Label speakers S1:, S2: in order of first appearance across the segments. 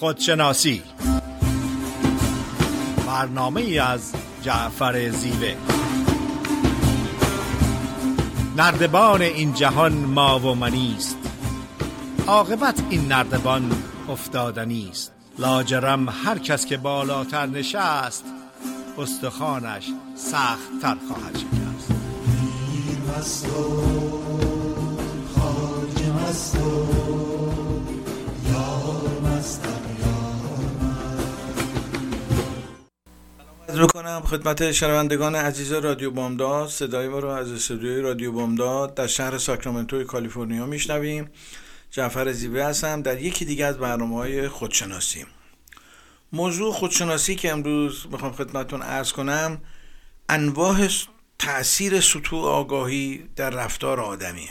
S1: خودشناسی. برنامه ای از جعفر زیوه. نردبان این جهان ما و منیست عاقبت این نردبان افتادنی است. لاجرم هر کس که بالاتر نشست استخوانش سخت تر خواهد شکست.
S2: رو کنم خدمت شنوندگان عزیز رادیو بامداد. صدای ما رو از استودیوی رادیو بامداد در شهر ساکرامنتو کالیفرنیا میشنویم. جعفر زیبه هستم. در یکی دیگه از برنامه های خودشناسی. موضوع خودشناسی که امروز می‌خوام خدمتون ارز کنم انواع تاثیر سطوح آگاهی در رفتار آدمیه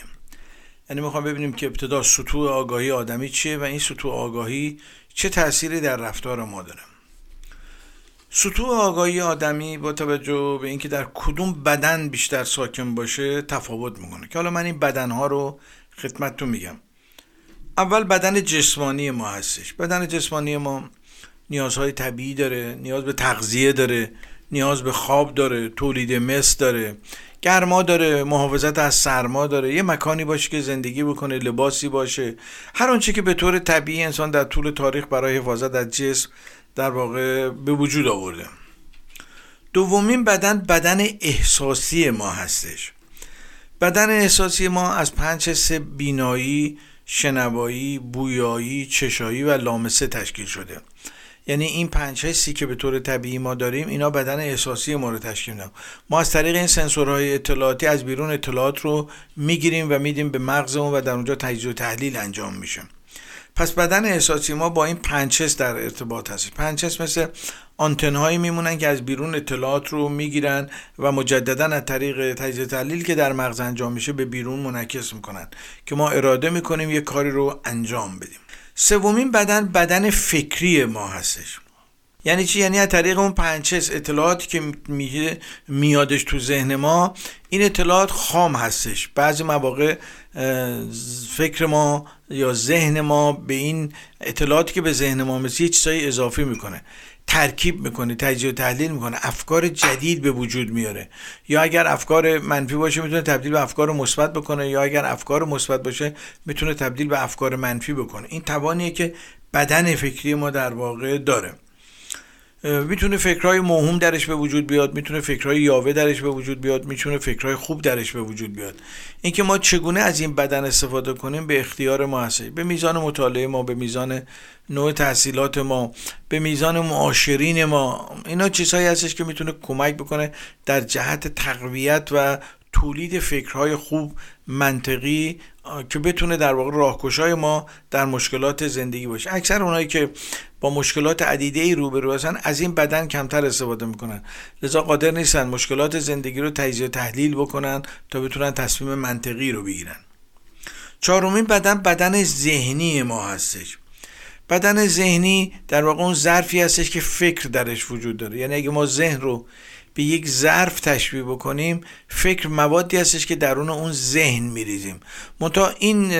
S2: یعنی می‌خوام ببینیم که ابتدا سطوح آگاهی آدمی چیه و این سطوح آگاهی چه تأثیری در رفتار ما داره. سطوح آگاهی آدمی با توجه به اینکه در کدوم بدن بیشتر ساکن باشه تفاوت می‌کنه. که حالا من این بدنها رو خدمتتون میگم. اول بدن جسمانی ما هستش. بدن جسمانی ما نیازهای طبیعی داره نیاز به تغذیه داره نیاز به خواب داره تولید مثل داره گرما داره محافظت از سرما داره. یه مکانی باشه که زندگی بکنه لباسی باشه. هر آنچه که به طور طبیعی انسان در طول تاریخ برای حفاظت از جسم در واقع به وجود آورده. دومین بدن بدن احساسی ما هستش. بدن احساسی ما از پنج حس بینایی شنوایی بویایی چشایی و لامسه تشکیل شده. یعنی این پنج حسی که به طور طبیعی ما داریم اینا بدن احساسی ما رو تشکیل میدن. ما از طریق این سنسورهای اطلاعاتی از بیرون اطلاعات رو می‌گیریم و میدیم به مغزمون و در اونجا تجزیه و تحلیل انجام میشه. پس بدن احساسی ما با این پنج حس در ارتباط هست پنج حس مثل آنتن هایی میمونن که از بیرون اطلاعات رو می‌گیرن و مجددا از طریق تجزیه تحلیل که در مغز انجام میشه به بیرون منعکس می‌کنن که ما اراده می‌کنیم یه کاری رو انجام بدیم. سومین بدن بدن فکری ما هستش. یعنی چی؟ یعنی از طریق اون پنچس اطلاعاتی که میادش تو ذهن ما این اطلاعات خام هستش. بعضی مواقع فکر ما یا ذهن ما به این اطلاعاتی که به ذهن ما مثل چیزایی اضافی می‌کنه. ترکیب می‌کنه تجزیه و تحلیل می‌کنه. افکار جدید به وجود میاره. یا اگر افکار منفی باشه می‌تونه تبدیل به افکار مثبت بکنه یا اگر افکار مثبت باشه می‌تونه تبدیل به افکار منفی بکنه. این توانیه که بدن فکری ما در واقع داره. می‌تونه فکرهای موهوم درش به وجود بیاد می‌تونه فکرهای یاوه درش به وجود بیاد می‌تونه فکرهای خوب درش به وجود بیاد. اینکه ما چگونه از این بدن استفاده کنیم به اختیار ما هست. به میزان مطالعه ما به میزان نوع تحصیلات ما به میزان معاشرین ما. اینا چیزهایی هستش که می‌تونه کمک بکنه در جهت تقویت و تولید فکرهای خوب منطقی که بتونه در واقع راهکشای ما در مشکلات زندگی باشه. اکثر اونایی که با مشکلات عدیده ای روبرو هستن از این بدن کمتر استفاده می‌کنن. لذا قادر نیستن مشکلات زندگی رو تجزیه تحلیل بکنن تا بتونن تصمیم منطقی رو بگیرن. چهارمین بدن بدن ذهنی ما هستش. بدن ذهنی در واقع اون ظرفی هستش که فکر درش وجود داره. یعنی اگه ما ذهن رو به یک ظرف تشبیه بکنیم فکر موادی هستش که درون اون ذهن میریزیم. منتها این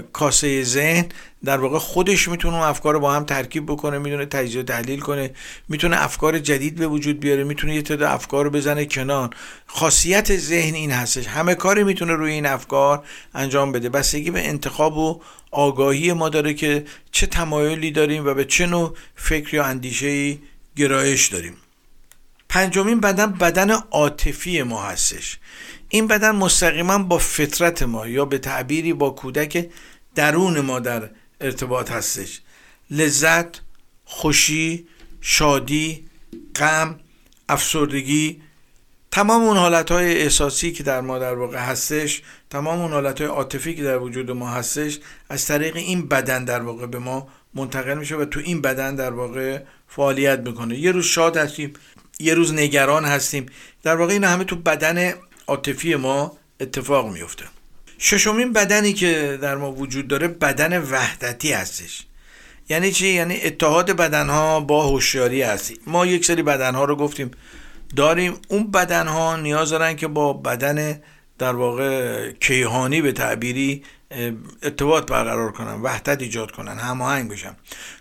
S2: کاسه ذهن در واقع خودش می‌تونه اون افکار با هم ترکیب بکنه می‌تونه تجزیه تحلیل کنه می‌تونه افکار جدید به وجود بیاره می‌تونه یه تعداد افکار رو بزنه کنار. خاصیت ذهن این هستش. همه کاری می‌تونه روی این افکار انجام بده. بستگی به انتخاب و آگاهی ما داره که چه تمایلی داریم و به چه نوع فکر یا اندیشه گرایش داریم. پنجمین بدن بدن عاطفی ما هستش. این بدن مستقیما با فطرت ما یا به تعبیری با کودک درون ما در ارتباط هستش. لذت خوشی شادی غم افسردگی تمام اون حالت های احساسی که در ما در واقع هستش تمام اون حالت های عاطفی که در وجود ما هستش از طریق این بدن در واقع به ما منتقل میشه و تو این بدن در واقع فعالیت می‌کنه. یه روز شاد هستیم یه روز نگران هستیم. در واقع این همه تو بدن عاطفی ما اتفاق میفته ششمین بدنی که در ما وجود داره بدن وحدتی هستش. یعنی چی؟ یعنی اتحاد بدنها با هوشیاری هستی. ما یک سری بدنها رو گفتیم. داریم. اون بدنها نیاز دارن که با بدن در واقع کیهانی به تعبیری ارتباط برقرار کنن وحدت ایجاد کنن هماهنگ بشن.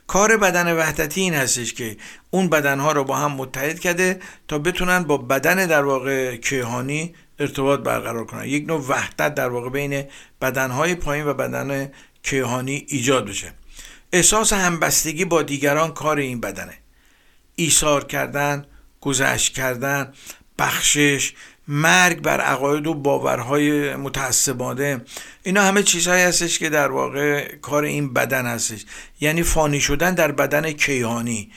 S2: کار بدن وحدتی این هستش که اون بدنها رو با هم متحد کرده تا بتونن با بدن در واقع کیهانی ارتباط برقرار کنن. یک نوع وحدت در واقع بین بدنهای پایین و بدن کیهانی ایجاد بشه. احساس همبستگی با دیگران کار این بدنه. ایثار کردن گذشت کردن بخشش مرگ بر عقاید و باورهای متعصبانه اینا همه چیزهایی هستش که در واقع کار این بدن هستش. یعنی فانی شدن در بدن کیهانی.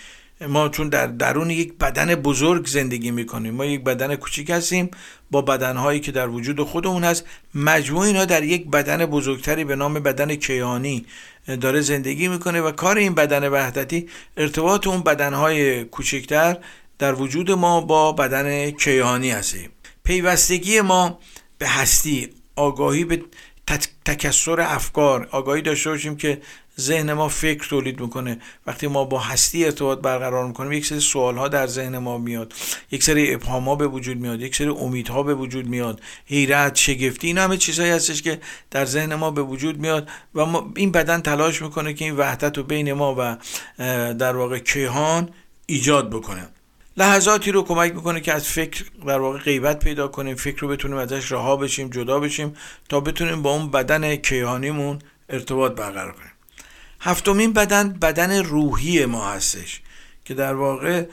S2: ما چون در درون یک بدن بزرگ زندگی می‌کنیم. ما یک بدن کوچیک هستیم با بدنهایی که در وجود خودمون هست مجموع اینا در یک بدن بزرگتری به نام بدن کیهانی داره زندگی می‌کنه و کار این بدن وحدتی ارتباط اون بدنهای کوچکتر در وجود ما با بدن کیهانی هستیم. پیوستگی ما به هستی آگاهی به تکسر افکار آگاهی داشته باشیم که ذهن ما فکر تولید می‌کنه. وقتی ما با هستی ارتباط برقرار می‌کنیم یک سری سوال ها در ذهن ما میاد. یک سری ابهام ها به وجود میاد یک سری امیدها به وجود میاد. حیرت شگفتی این همه چیزهایی هستش که در ذهن ما به وجود میاد و ما این بدن تلاش می‌کنه که این وحدت رو بین ما و در واقع کیهان ایجاد بکنه. لحظاتی رو کمک می‌کنه که از فکر در واقع غیبت پیدا کنیم فکر رو بتونیم ازش رها بشیم جدا بشیم تا بتونیم با اون بدن کیهانیمون ارتباط برقرار کنیم. هفتمین بدن بدن روحی ما هستش که در واقع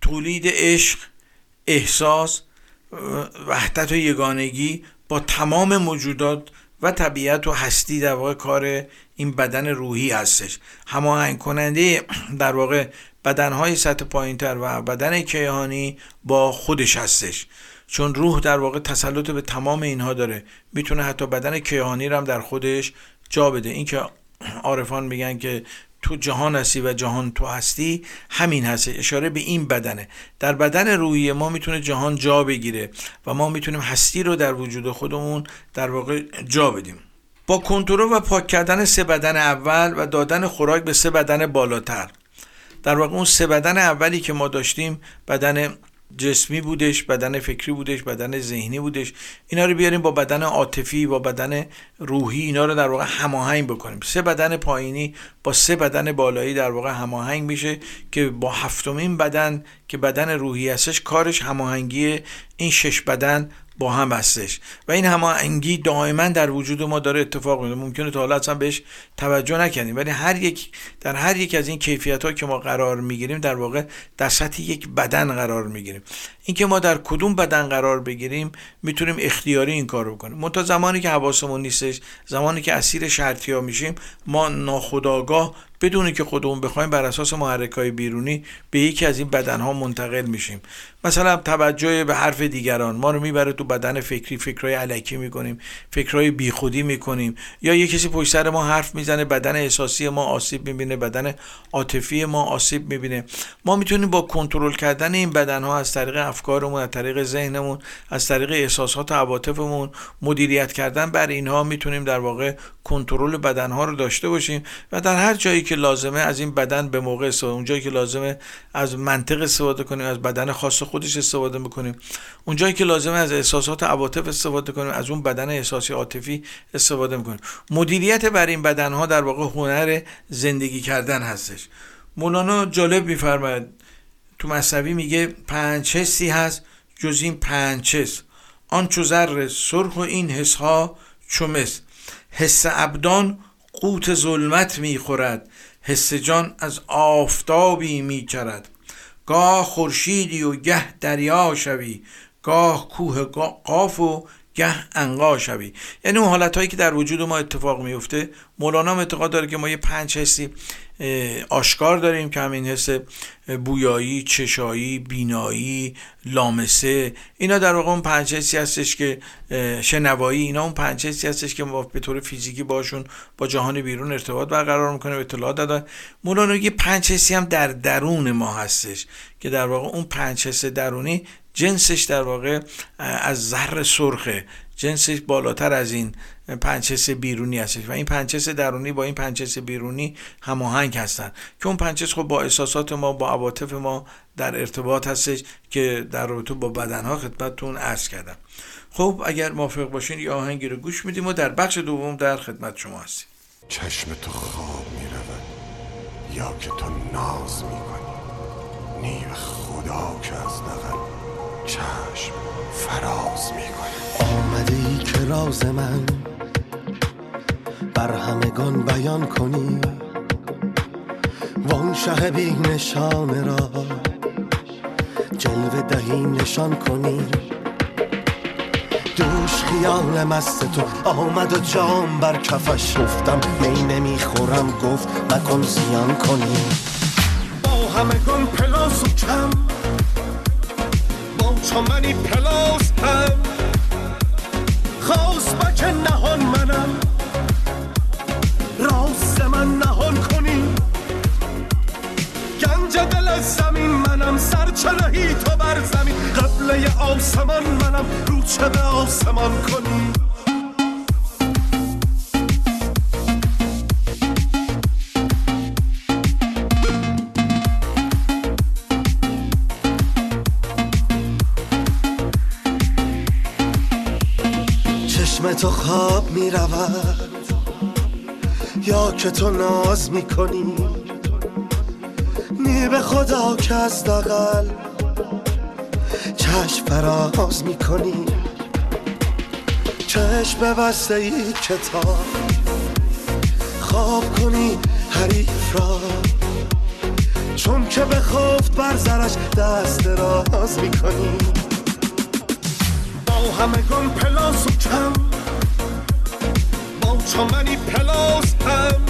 S2: تولید عشق احساس وحدت و یگانگی با تمام موجودات و طبیعت و هستی در واقع کار این بدن روحی هستش. هماهنگ کننده در واقع بدنهای سطح پایینتر و بدن کیهانی با خودش هستش. چون روح در واقع تسلط به تمام اینها داره می‌تونه حتی بدن کیهانی رو هم در خودش جا بده. اینکه عارفان میگن که تو جهان هستی و جهان تو هستی همین هست اشاره به این بدنه. در بدن روحی ما می‌تونه جهان جا بگیره و ما می‌تونیم هستی رو در وجود خودمون در واقع جا بدیم. با کنترل و پاک کردن سه بدن اول و دادن خوراک به سه بدن بالاتر. در واقع اون سه بدن اولی که ما داشتیم بدن جسمی بودش بدن فکری بودش بدن ذهنی بودش. اینا رو بیاریم با بدن عاطفی با بدن روحی اینا رو در واقع هماهنگ بکنیم. سه بدن پایینی با سه بدن بالایی در واقع هماهنگ میشه که با هفتمین بدن که بدن روحی هستش کارش هماهنگی این شش بدن با هم هستش. و این هماهنگی دائما در وجود ما داره اتفاق میفته. ممکنه تا حالا اصلا بهش توجه نکنیم ولی هر یک در هر یک از این کیفیت ها که ما قرار می‌گیریم در واقع در سطح یک بدن قرار می‌گیریم. اینکه ما در کدوم بدن قرار بگیریم می‌تونیم اختیاری این کار بکنیم. منتها زمانی که حواسمون نیستش زمانی که اسیر شرطی ها میشیم ما ناخداگاه بدون که خودمون بخوایم بر اساس محرک های بیرونی به یکی از این بدن ها منتقل میشیم. مثلا توجه به حرف دیگران ما رو می‌بره تو بدن فکری فکرهای علکی می‌کنیم فکرهای بیخودی می‌کنیم. یا یه کسی پشت سر ما حرف می‌زنه بدن احساسی ما آسیب می‌بینه بدن عاطفی ما آسیب می‌بینه. ما می‌تونیم با کنترل کردن این بدن ها از طریق افکارمون از طریق ذهنمون از طریق احساسات و عواطفمون مدیریت کردن بر اینها می‌تونیم در واقع کنترل بدن ها رو داشته باشیم و در هر جایی که لازمه از این بدن به موقع استفاده اونجایی که لازمه از منطق استفاده کنیم از بدن خاص خودش استفاده می‌کنیم اونجایی که لازمه از احساسات عواطف استفاده کنیم از اون بدن احساسی عاطفی استفاده می‌کنیم. مدیریت بر این بدن ها در واقع هنر زندگی کردن هستش. مولانا جالب میفرماید تو مصنوی میگه پنج حسی هست جز این پنج آن چو زر سرخ و این حس ها چو حس ابدان قوت ظلمت می‌خورد. حس جان از آفتابی میچرد. گاه خورشیدی و گه دریا شوی. گاه کوه قاف و گه انقا شوی. یعنی اون حالت هایی که در وجود ما اتفاق میفته مولانا اعتقاد داره که ما یه پنج حسی آشکار داریم که همین حس بویایی چشایی بینایی لامسه. اینا در واقع اون پنج حسی هستش که شنوایی اینا اون پنج حسی هستش که ما به طور فیزیکی باشون با جهان بیرون ارتباط برقرار می‌کنه اطلاع دادن. مولانا یه پنج حسی هم در درون ما هستش که در واقع اون پنج حس درونی جنسش در واقع از زر سرخه. جنسش بالاتر از این پنچس بیرونی هستش و این پنچس درونی با این پنچس بیرونی هماهنگ هستن. که اون پنچس خب با احساسات ما با عواطف ما در ارتباط هستش که در رابطه با بدنها خدمتتون عرض کردم. خب اگر موافق باشین یه آهنگی رو گوش میدیم و در بخش دوم در خدمت شما هستیم.
S3: چشم تو خواب می‌رود یا که تو ناز می‌کنی. نیو خدا که از دقل چشم فراز می‌کنی
S4: آمده ای که راز من بر همگان بیان کنی. وان شه بی نشان را جلوه دهی نشان کنی. دوش خیال مست تو. آمد و جام بر کفش گفتم می نمی‌خورم گفت مکن زیان کنی. با همگان پلاس و کم. چمنی پلاس هم. خواست بک نهان منم. راست من نهان کنی. گنج دل زمین منم سرچنهی تو بر زمین. قبله آسمان منم رو چه به آسمان کنی؟ تو خواب می رود یا که تو ناز می کنی نی به خدا که از دقل چشم فراز می کنی چشم بسته ای کتاب خواب کنی حریف را. چون که به خفت بر زرش دست راز می کنی با همگان پلاس و کم با چمنی پلاس هم.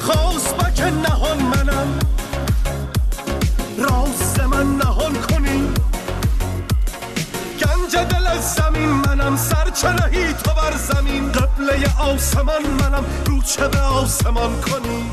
S4: خواست بک نهان منم. راست من نهان کنی. گنج دل زمین منم. سرچنهی تو بر زمین. قبله آسمان منم. رو چه به آسمان کنی؟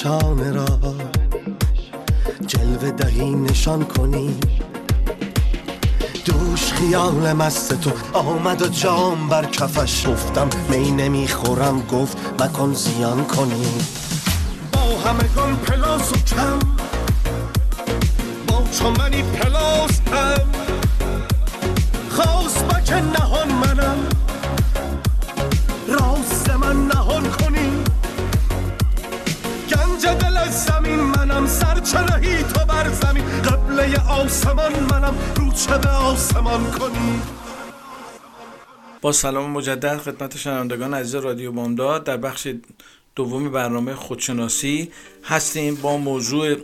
S4: بی نشان را. جلوه دهی نشان کنی. دوش خیال مست تو. آمد و جام بر کفش گفتم می نمی‌خورم. گفت مکن زیان کنی. با همگان پلاس و کم. با چمنی پلاس هم خواست بک نهان منم. آسمان منم رو چه آسمان کنی
S2: با سلام مجدد خدمت شنوندگان عزیز رادیو بامداد. در بخش دوم برنامه خودشناسی هستیم با موضوع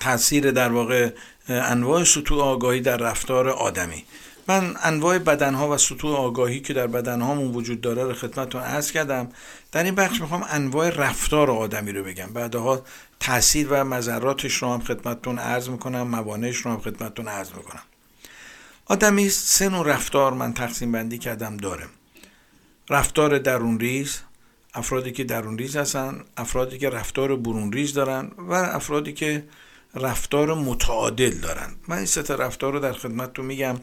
S2: تاثیر در واقع انواع سطوح آگاهی در رفتار آدمی. من انواع بدنها و سطوح آگاهی که در بدنهامون وجود داره رو خدمتتون عرض کردم. در این بخش می‌خوام انواع رفتار آدمی رو بگم. بعدها تاثیر و مضراتش رو هم خدمتتون عرض می‌کنم موانعش رو هم خدمتتون عرض می‌کنم. آدمی سه نوع رفتار من تقسیم بندی کردم داره. رفتار درون ریز افرادی که درون ریز هستن افرادی که رفتار برون ریز دارن و افرادی که رفتار متعادل دارن. من این سه رفتار رو در خدمتتون میگم.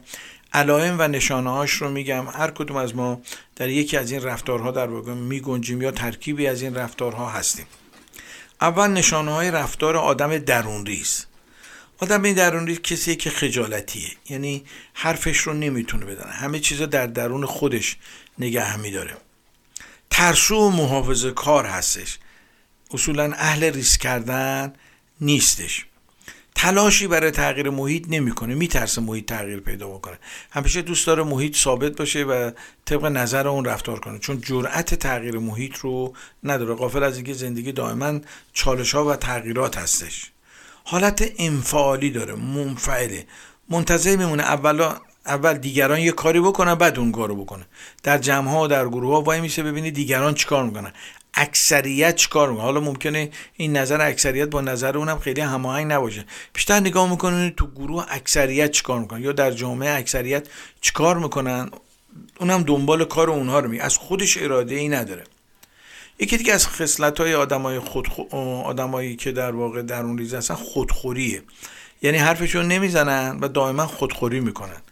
S2: علائم و نشانه هاش رو میگم. هر کدوم از ما در یکی از این رفتارها در واقع میگنجیم یا ترکیبی از این رفتارها هستیم. اول نشانه های رفتار آدم درون ریز آدم درون ریز کسی که خجالتیه. یعنی حرفش رو نمی‌تونه بدن همه چیزا در درون خودش نگه میداره ترسو و محافظه کار هستش. اصولا اهل ریسک کردن نیستش. تلاشی برای تغییر محیط نمی‌کنه میترسه محیط تغییر پیدا بکنه. همیشه دوست داره محیط ثابت باشه و طبق نظر اون رفتار کنه. چون جرأت تغییر محیط رو نداره. قافل از اینکه زندگی دائما چالش ها و تغییرات هستش. حالت انفعالی داره منفعله. منتظر میمونه اولا اول دیگران یه کاری بکنن بعد اون کارو بکنه. در جمع ها و در گروه ها وای میشه ببینی دیگران چیکار می‌کنن. اکثریت چیکار می‌کنه؟ حالا ممکنه این نظر اکثریت با نظر اونم خیلی هماهنگ نباشه. بیشتر نگاه می‌کنه تو گروه اکثریت چیکار می‌کنن یا در جامعه اکثریت چیکار می‌کنن؟ اونم دنبال کار اونها رو می از خودش اراده ای نداره. یکی دیگه از خصلت های آدمای خود آدمایی که در واقع در اون ریز هستن خودخوریه. یعنی حرفشون نمی‌زنن و دائما خودخوری می‌کنن.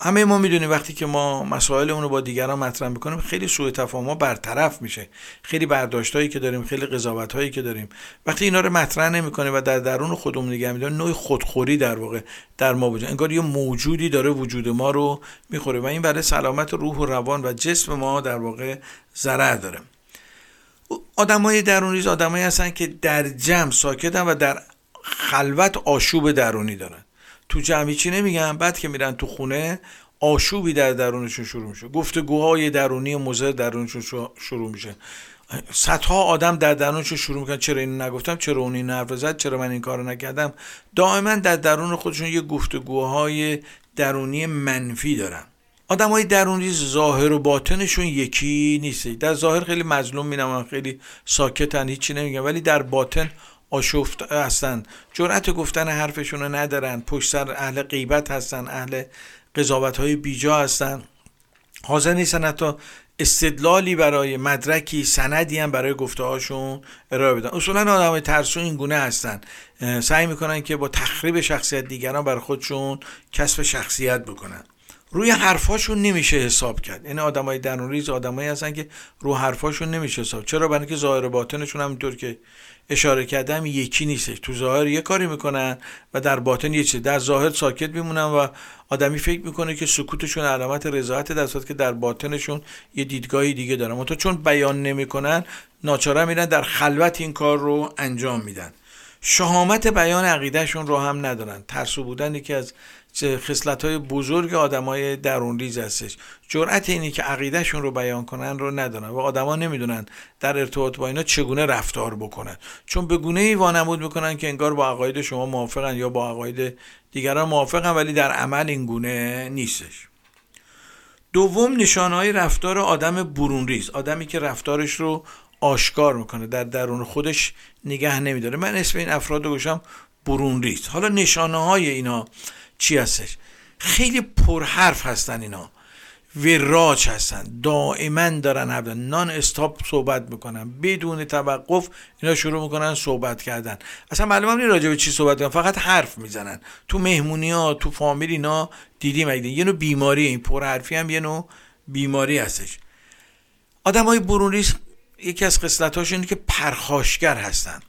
S2: همه ما می‌دونیم وقتی که ما مسائل اونو با دیگران مطرح می‌کنیم خیلی سوء تفاهم برطرف میشه. خیلی برداشتهایی که داریم خیلی قضاوت هایی که داریم. وقتی اینا رو مطرح نمی‌کنه و در درون خودمون نگه میداره نوع خودخوری در واقع در ما وجود انگار یه موجودی داره وجود ما رو می‌خوره و این برای سلامت روح و روان و جسم ما در واقع ضرر داره. آدمای درون ریز آدمایی هستن که در جمع ساکتن و در خلوت آشوب درونی دارن. تو جمعی چی نمیگن؟ بعد که میرن تو خونه آشوبی در درونشون شروع میشه. گفتگوهای درونی مزر درونشون شروع میشه. صدها آدم در درونشون شروع می‌کنن. چرا اینو نگفتم؟ چرا اون این حرف زد؟ چرا من این کارو نکردم؟ دائما در درون خودشون یه گفتگوهای درونی منفی دارن. آدم های درونی ظاهر و باطنشون یکی نیست. در ظاهر خیلی مظلوم مینم خیلی ساکتن هیچی نمیگن. ولی در باطن آشفت هستن جرأت گفتن حرفشون رو ندارن. پشت سر اهل غیبت هستن. اهل قضاوت های بیجا هستن. حاضر نیستن حتی استدلالی برای مدرکی سندی هم برای گفته هاشون ارائه بدن. اصولا آدم های ترسو این گونه هستن. سعی می‌کنن که با تخریب شخصیت دیگران برای خودشون کسب شخصیت بکنن. روی حرفاشون نمیشه حساب کرد. یعنی آدمای درون ریز آدمایی هستن که رو حرفاشون نمیشه حساب. چرا؟ برای اینکه ظاهر باطنشون همینطور که اشاره کردم یکی نیستش تو ظاهر یه کاری می‌کنن و در باطن یه چیز. در ظاهر ساکت میمونن و آدمی فکر می‌کنه که سکوتشون علامت رضایت در که در باطنشون یه دیدگاهی دیگه دارن. تو چون بیان نمی‌کنن ناچاره میرن در خلوت این کار رو انجام میدن. شهامت بیان عقیدهشون رو هم ندارن. ترسو بودن یکی از خصلت های بزرگ آدمای درون ریز هستش. جرأت اینی که عقیدهشون رو بیان کنن رو ندارن و آدما نمی‌دونن در ارتباط با اینا چگونه رفتار بکنن. چون به گونه ای وانمود می‌کنن که انگار با عقاید شما موافقن یا با عقاید دیگران موافقن ولی در عمل این گونه نیستش. دوم نشانه های رفتار آدم برون ریز آدمی که رفتارش رو آشکار می‌کنه در درون خودش نگه نمیداره. من اسم این افراد رو گوشم برون ریز حالا نشانه های اینا چی هستش؟ خیلی پرحرف هستن اینا. وراج هستن. دائما دارن حرف نان استاپ صحبت می‌کنن. بدون توقف اینا شروع می‌کنن صحبت کردن. اصلا معلومه نیست راجع به چی صحبت کنن فقط حرف می‌زنن. تو مهمونی ها تو فامیل اینا دیدیم اگه یه نوع بیماری این پرحرفی هم یه نوع بیماری هستش. آدم های برونی یکی از خصلت اینه که پرخاشگر هستن.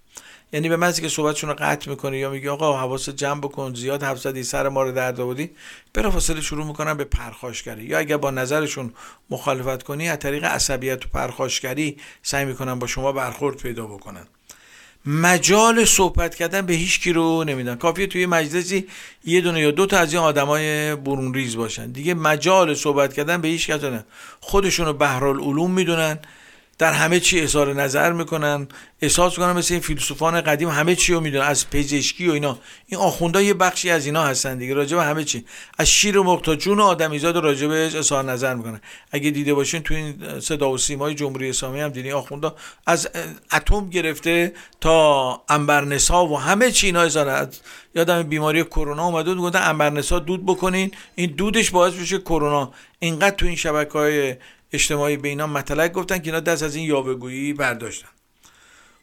S2: یعنی به محضی که صحبتشون رو قطع می‌کنه یا میگه آقا حواس جمع بکن زیاد حرف زدی سر ما رو درد آوردی بلافاصله شروع می‌کنن به پرخاشگری. یا اگر با نظرشون مخالفت کنی از طریق عصبیت و پرخاشگری سعی می‌کنن با شما برخورد پیدا بکنن. مجال صحبت کردن به هیچ کی رو نمیدن. کافیه توی مجلسی یه دونه یا دو تا از این آدمای برون ریز باشن. دیگه مجال صحبت کردن به هیچ کس نه. خودشون رو بهرالعلوم می‌دونن. در همه چی اظهار نظر می‌کنن. احساس می‌کنن مثل این فیلسوفان قدیم همه چی رو می‌دونن. از پزشکی و اینا. این آخوندا یه بخشی از اینا هستن دیگه. راجع به همه چی. از شیر و مرغ تا جون آدمیزاد راجع بهش اظهار نظر می‌کنن. اگه دیده باشین تو این صدا و سیمای جمهوری اسلامی هم دیدین آخوندا. از اتم گرفته تا انبرنسا و همه چی اینا اظهار یادم بیماری کرونا اومده بود. گفتن انبرنسا دود بکنین. این دودش باعث بشه کرونا. اینقدر تو این شبکه‌های اجتماعی به اینا مطلق گفتن که اینا دست از این یاوهگویی برداشتن.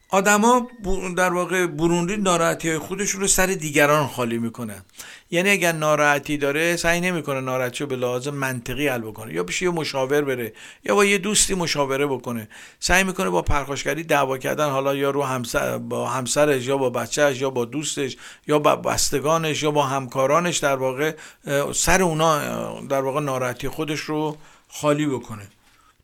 S2: آدما در واقع بروندی ناراحتی های خودشون رو سر دیگران خالی می‌کنن. یعنی اگر ناراحتی داره سعی نمی‌کنه ناراحتی رو به لحاظ منطقی حل بکنه. یا پیش یه مشاور بره یا با یه دوستی مشاوره بکنه. سعی می‌کنه با پرخاشگری دعوا کردن حالا یا رو همسر با همسرش یا با بچهش یا با دوستش یا با بستگانش یا با همکارانش در واقع سر اونا در واقع ناراحتی خودش رو خالی بکنه.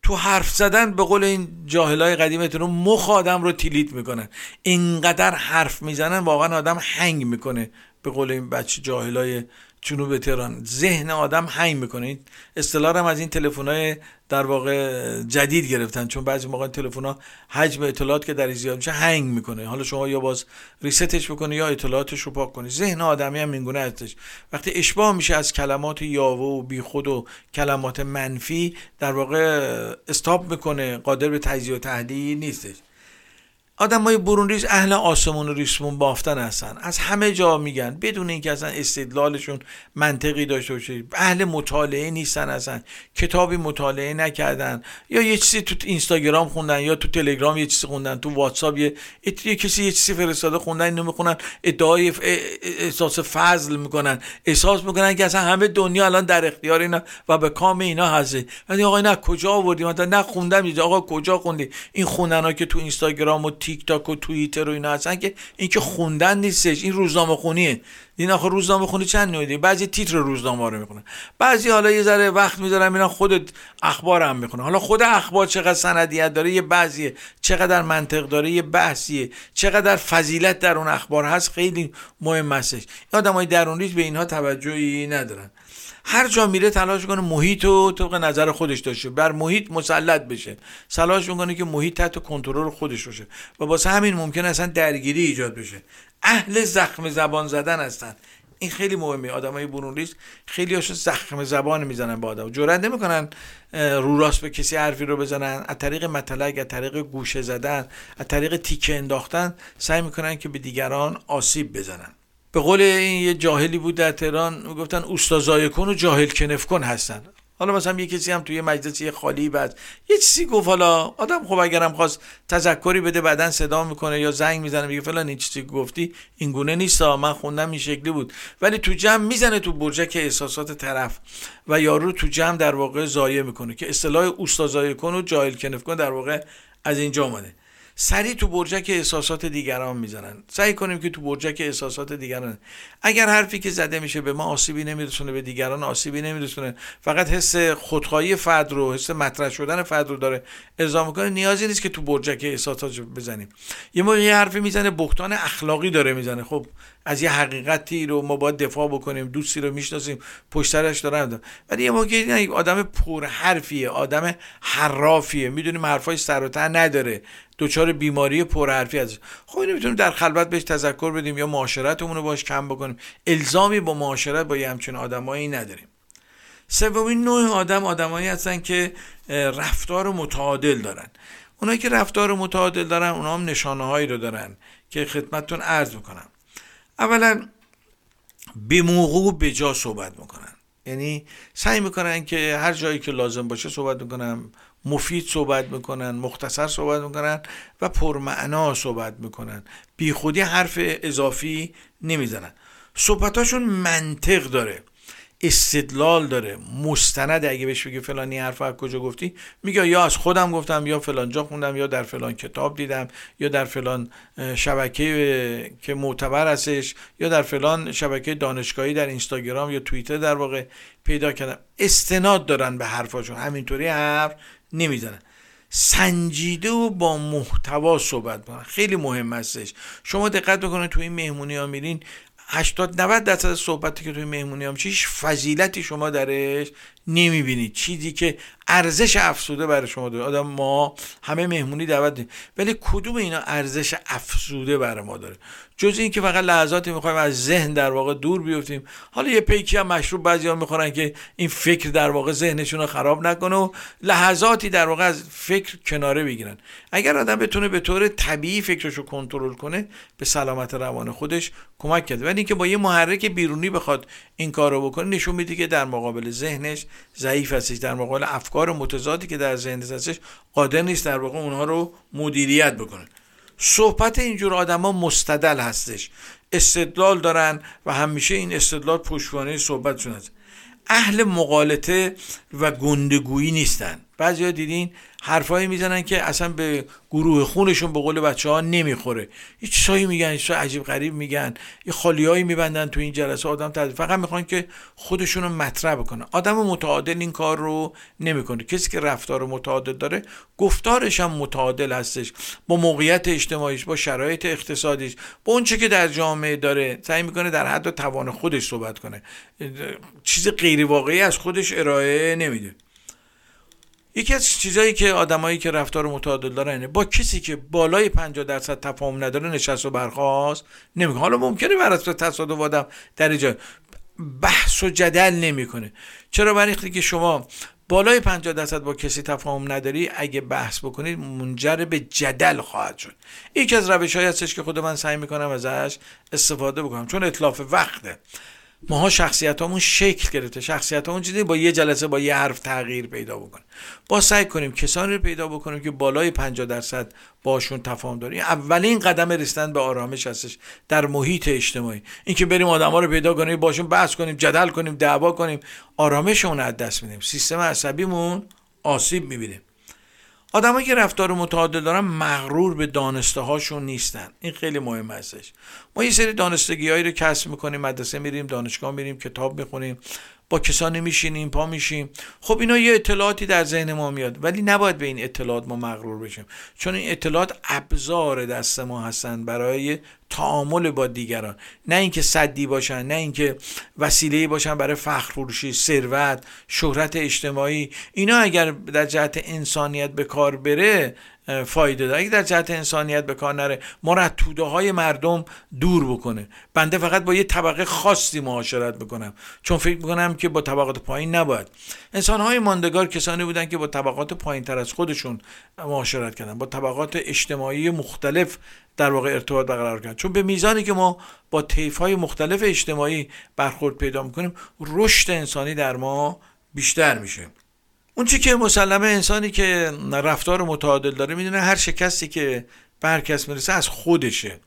S2: تو حرف زدن به قول این جاهلای قدیمتون مخ آدم رو تیلیت می‌کنن اینقدر حرف می‌زنن واقعا آدم هنگ می‌کنه به قول این بچه جاهلای جنوب تهران. ذهن آدم هنگ می‌کنه. اصطلاح هم از این تلفن در واقع جدید گرفتن چون بعضی موقع تلفن ها حجم اطلاعات که در زیاد میشه هنگ می‌کنه. حالا شما یا باز ریستش بکنی یا اطلاعاتش رو پاک کنی. ذهن آدمی هم اینگونه هستش. وقتی اشباه میشه از کلمات یاوه و بیخود و کلمات منفی در واقع استاپ می‌کنه قادر به تجزیه و تحلیل نیستش. آدم های برون اهل آسمون و ریسمون بافتن هستن. از همه جا میگن. بدون اینکه اصلا استدلالشون منطقی داشته باشه. اهل مطالعه نیستن اصلا. کتابی مطالعه نکردن. یا یه چیزی تو اینستاگرام خوندن یا تو تلگرام یه چیزی خوندن. تو واتساپ یه, یه کسی یه چیزی فرستاده خوندن اینو می‌خونن. ادعای احساس فضل می‌کنن. احساس می‌کنن که اصلا همه دنیا الان در اختیار اینا و به کام اینا هسته ولی آقا اینا کجا آوردی؟ مثلا نه خوندم آقا کجا خوندی؟ این خوندن ها که تو اینستاگرام و تیک تاک و توییتر و اینا هستن که این که خوندن نیستش این روزنامه خونیه. این آخه روزنامه خونی چند نوعی بعضی تیتر روزنامه رو می‌خونن. بعضی حالا یه ذره وقت می‌ذارن اینا خود اخبار هم می‌خونن. حالا خود اخبار چقدر سندیت داره؟ یه بعضیه. چقدر منطق داره؟ یه بحثیه. چقدر فضیلت در اون اخبار هست؟ خیلی مهم هستش. آدمای درونیش به اینها توجهی ندارن. هر جا میره تلاش کنه محیط رو طبق نظر خودش داشته بر محیط مسلط بشه. تلاش می‌کنه که محیط تحت کنترل خودش باشه و واسه همین ممکن اصلا درگیری ایجاد بشه. اهل زخم زبان زدن هستن. این خیلی مهمه. آدمای برونریز خیلی هاشون زخم زبان می‌زنن با آدم. جرأت نمی‌کنن رو راست به کسی حرفی رو بزنن. از طریق مطلق از طریق گوشه زدن از طریق تیکه انداختن سعی می‌کنن که به دیگران آسیب بزنن. به قول این یه جاهلی بود در تهران گفتن اوستازای کن و جاهل کنف کن هستن. حالا مثلا یه کسی هم توی مجلس خالی بعد یه چیزی گفت حالا آدم خب اگرم خواست تذکری بده بعدا صدا می‌کنه یا زنگ می‌زنه میگه فلان این چیزی گفتی این گونه نیست من خوندم این شکلی بود. ولی تو جمع می‌زنه تو برجک احساسات طرف و یارو تو جمع در واقع زایه می‌کنه که اصطلاح اوستازای کن و جاهل کنف کن در واقع از اینجا اومده. سریع تو برجک احساسات دیگران می‌زنن. سعی کنیم که تو برجک احساسات دیگران. اگر حرفی که زده میشه به ما آسیبی نمیرسونه به دیگران آسیبی نمیرسونه. فقط حس خودخواهی فرد رو حس مطرح شدن فرد رو داره ارضا می‌کنه. نیازی نیست که تو برجک احساسات بزنیم. یه موقع یه حرفی می‌زنه بختان اخلاقی داره می‌زنه. خب از یه حقیقتی رو ما باید دفاع بکنیم دوستی رو می‌شناسیم پشترش دارن ولی یه موقع آدم پر حرفیه آدم حرافیه. می‌دونیم حرفای سر و نداره. دچار بیماری پرحرفی از خب اینو می‌تونیم در خلوت بهش تذکر بدیم یا معاشرتمون رو باش کم بکنیم. الزامی با معاشرت با یه همچین آدمایی نداریم. سومین نوع آدم آدمایی هستن که رفتار متعادل دارن. اونایی که رفتار متعادل دارن اونا هم نشانه هایی رو دارن که خدمتتون عرض می‌کنم. اولا به موقع به جا صحبت می‌کنن. یعنی سعی می‌کنن که هر جایی که لازم باشه صحبت می‌کنن. مفید صحبت می‌کنن مختصر صحبت می‌کنن و پرمعنا صحبت می‌کنن. بی خودی حرف اضافی نمی‌زنن. صحبتاشون منطق داره. استدلال داره. مستند اگه بهش بگی فلانی حرف از کجا گفتی میگه یا از خودم گفتم یا فلان جا خوندم یا در فلان کتاب دیدم یا در فلان شبکه که معتبر هستش یا در فلان شبکه دانشگاهی در اینستاگرام یا توییتر در واقع پیدا کردم. استناد دارن به حرفاشون. همینطوری حرف نمی‌زنن. سنجیده و با محتوا صحبت کنن خیلی مهم هستش. شما دقت بکنید تو این مهمونی ها میرین 80 90 درصد صحبتی که توی مهمونی هم هیچ فضیلتی شما درش نمی‌بینید چیزی که ارزش افسوده برای شما داره. آدم ما همه مهمونی دعوت دیم ولی کدوم اینا ارزش افسوده برای ما داره؟ جز این که فقط لحظاتی می‌خوایم از ذهن در واقع دور بیفتیم. حالا یه پیکی هم مشروب بعضی می‌خورن که این فکر در واقع ذهنشون رو خراب نکنه و لحظاتی در واقع از فکر کناره بگیرن. اگر آدم بتونه به طور طبیعی فکرش رو کنترل کنه به سلامت روان خودش کمک کرده. ولی اینکه با یه محرک بیرونی بخواد این کار رو بکنه نشون میده که در مقابل ذهنش ضعیف هستش. در مقابل افکار متضادی که در ذهنش هستش قادر نیست در واقع اونها رو مدیریت بکنه. صحبت اینجور آدما مستدل هستش. استدلال دارن و همیشه این استدلال پشتوانه صحبتشون هست. اهل مقالطه و گندگویی نیستن. بعضیا دیدین حرفایی می‌زنن که اصلا به گروه خونشون به قول بچه ها نمی‌خوره. یه چیزایی میگن چیزای عجیب غریب میگن. یه خالیایی میبندن تو این جلسه آدم تد... فقط می‌خوان که خودشون رو مطرح بکنن. آدم متعادل این کار رو نمی‌کنه. کسی که رفتار متعادل داره گفتارش هم متعادل هستش. با موقعیت اجتماعیش با شرایط اقتصادیش با اون که در جامعه داره سعی می‌کنه در حد و توان خودش صحبت کنه. چیز غیر واقعی از خودش ارائه نمیده. یکی از چیزایی که آدمایی که رفتار متعادل دارن با کسی که بالای 50 درصد تفاهم نداره نشست و برخواست نمی‌کنه. حالا ممکنه بر اساس تصادف آدم در جای بحث و جدل نمی‌کنه. چرا؟ برای که شما بالای 50 درصد با کسی تفاهم نداری اگه بحث بکنید منجر به جدل خواهد شد. یکی از روش هستش که خود من سعی می‌کنم ازش استفاده بکنم چون اطلاف وقته. ماها شخصیت همون شکل گرفته. شخصیت همون چیزی با یه جلسه با یه حرف تغییر پیدا بکنه. با سعی کنیم کسانی رو پیدا بکنیم که بالای 50 درصد باشون تفاهم داریم. اولین قدم رسیدن به آرامش هستش در محیط اجتماعی. اینکه بریم آدما رو پیدا کنیم باشون بحث کنیم جدل کنیم دعوا کنیم آرامشمون از دست میدیم. سیستم عصبیمون آسیب می‌بینیم آدمایی که رفتار متعادل دارن مغرور به دانسته هاشون نیستن. این خیلی مهم هستش ما یه سری دانستگی هایی رو کسب می‌کنیم مدرسه میریم دانشگاه میریم کتاب می‌خونیم با کسانی میشینیم پا میشیم. خب اینا یه اطلاعاتی در ذهن ما میاد ولی نباید به این اطلاعات ما مغرور بشیم. چون این اطلاعات ابزار دست ما هستن برای تعامل با دیگران. نه اینکه صدی باشن نه اینکه وسیله باشن برای فخر فروشی ثروت شهرت اجتماعی. اینا اگر در جهت انسانیت به کار بره فایده داره. اگه در جهت انسانیت به کار نره ما را توده های مردم دور بکنه. بنده فقط با یه طبقه خاصی معاشرت بکنم. چون فکر می‌کنم که با طبقات پایین نباید. انسان های ماندگار کسانی بودن که با طبقات پایین تر از خودشون معاشرت کردن با طبقات اجتماعی مختلف در واقع ارتباط برقرار کردن چون به میزانی که ما با طیف های مختلف اجتماعی برخورد پیدا می‌کنیم رشد انسانی در ما بیشتر میشه. اون چی که مسلمه انسانی که رفتار متعادل داره می‌دونه هر شکستی که به هر کس می‌رسه از خودشه.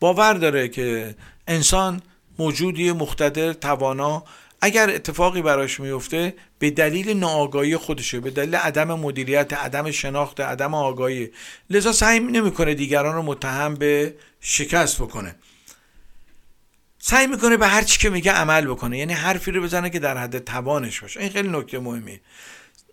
S2: باور داره که انسان موجودی مختدر توانا اگر اتفاقی براش میفته به دلیل ناآگاهی خودشه به دلیل عدم مدیریت عدم شناخت عدم آگاهی. لذا سعی نمی‌کنه دیگران رو متهم به شکست بکنه. سعی می‌کنه به هر چی که میگه عمل بکنه. یعنی حرفی رو بزنه که در حد توانش باشه. این خیلی نکته مهمیه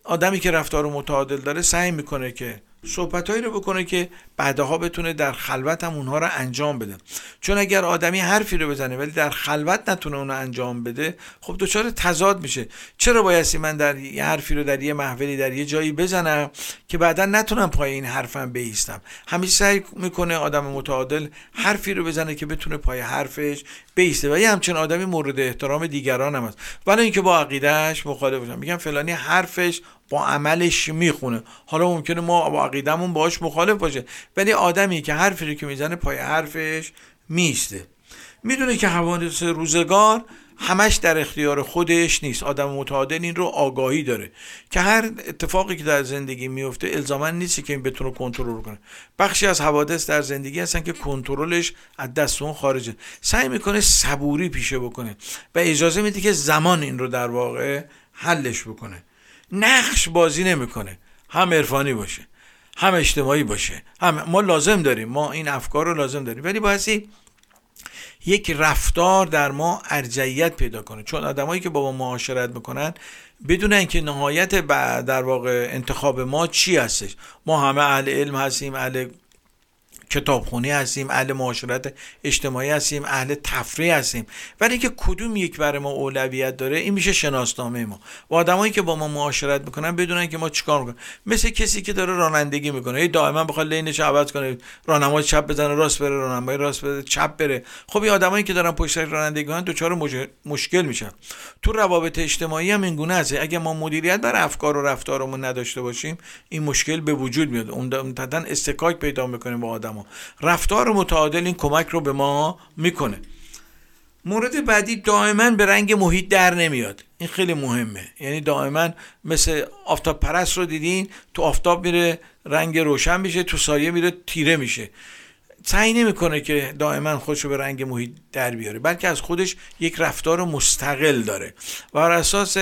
S2: آدمی که رفتار متعادل داره سعی می‌کنه که صحبتهایی رو بکنه که بعدها بتونه در خلوت هم اونها رو انجام بده. چون اگر آدمی حرفی رو بزنه ولی در خلوت نتونه اون انجام بده خب دچار تضاد میشه. چرا بایستی من در یه حرفی رو در یه محولی در یه جایی بزنم که بعدا نتونم پای این حرفم بیستم همیشه سعی می‌کنه آدم متعادل حرفی رو بزنه که بتونه پای حرفش بیسته. و یه همچین آدمی مورد احترام دیگران هم هست. ولی اینکه با عقیدهش مخالف باشم میگم فلانی حرفش با عملش می‌خونه. حالا ممکنه ما با عقیدمون باهاش مخالف باشه. ولی آدمی که حرفی رو که می‌زنه پای حرفش میسته. می‌دونه که حوادث روزگار همش در اختیار خودش نیست. آدم متعادل این رو آگاهی داره. که هر اتفاقی که در زندگی میفته الزاما نیست که این بتونه کنترل کنه. بخشی از حوادث در زندگی هستن که کنترلش از دست اون خارجه. سعی می‌کنه صبوری پیشه بکنه و اجازه میده که زمان این رو در واقع حلش بکنه. نقش بازی نمی‌کنه. هم عرفانی باشه هم اجتماعی باشه. هم ما لازم داریم. ما این افکار رو لازم داریم. ولی بایستی یک رفتار در ما ارجعیت پیدا کنه. چون آدمایی که با ما معاشرت می‌کنن بدونن که نهایت در واقع انتخاب ما چی هستش. ما همه اهل علم هستیم اهل کتابخونی هستیم اهل معاشرت اجتماعی هستیم اهل تفریح هستیم. ولی اینکه کدوم یک برای ما اولویت داره این میشه شناسنامه ما. و آدمایی که با ما معاشرت می‌کنن بدونن که ما چیکار می‌کنیم. مثل کسی که داره رانندگی می‌کنه. هی دائما بخواد لینش عوض کنه. راهنمای چپ بزنه راست بره. راهنمای راست بره چپ بره. خب این آدمایی که دارن پشت رانندگی می‌کنن دچار مشکل میشن. تو روابط اجتماعی هم این گونه است اگه ما مدیریت بر افکار و رفتارمون نداشته باشیم این مشکل به وجود میاد. اون استکاک پیدا می‌کنیم با رفتار متعادل این کمک رو به ما می‌کنه. مورد بعدی دائما به رنگ محیط در نمیاد. این خیلی مهمه. یعنی دائما مثل آفتاب پرست رو دیدین تو آفتاب میره رنگ روشن میشه تو سایه میره تیره میشه.
S5: سعی نمی‌کنه که دائما خودشو به رنگ محیط در بیاره بلکه از خودش یک رفتار مستقل داره و بر اساس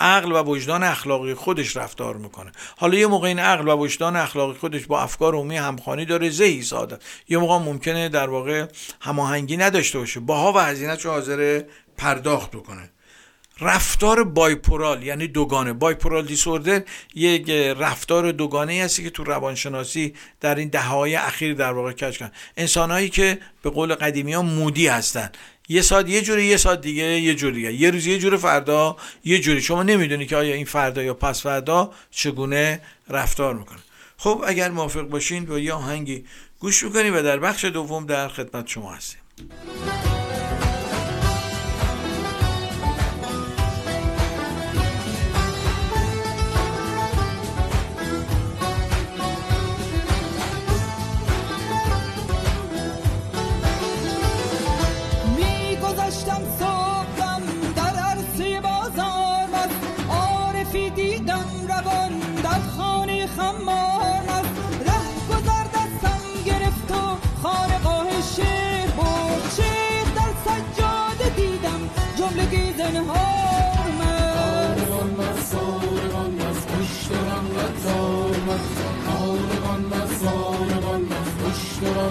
S5: عقل و وجدان اخلاقی خودش رفتار می‌کنه. حالا یه موقع این عقل و وجدان اخلاقی خودش با افکار عمومی همخوانی داره زهی ساده. یه موقع ممکنه در واقع هماهنگی نداشته باشه باها و هزینه‌شو حاضر پرداخت بکنه. رفتار بایپورال یعنی دوگانه. بایپورال دیسوردر یک رفتار دوگانه هستی که تو روانشناسی در این دههای اخیر در واقع کش کردن. انسانهایی که به قول قدیمی ها مودی هستن. یه ساعت یه جوری یه ساعت دیگه یه جوری. یه روز یه جور فردا یه جوری. شما نمی‌دونی که آیا این فردا یا پس فردا چگونه رفتار می‌کنه. خب اگر موافق باشین با یه آهنگی گوش می‌کنیم و در بخش دوم در خدمت شما هستیم.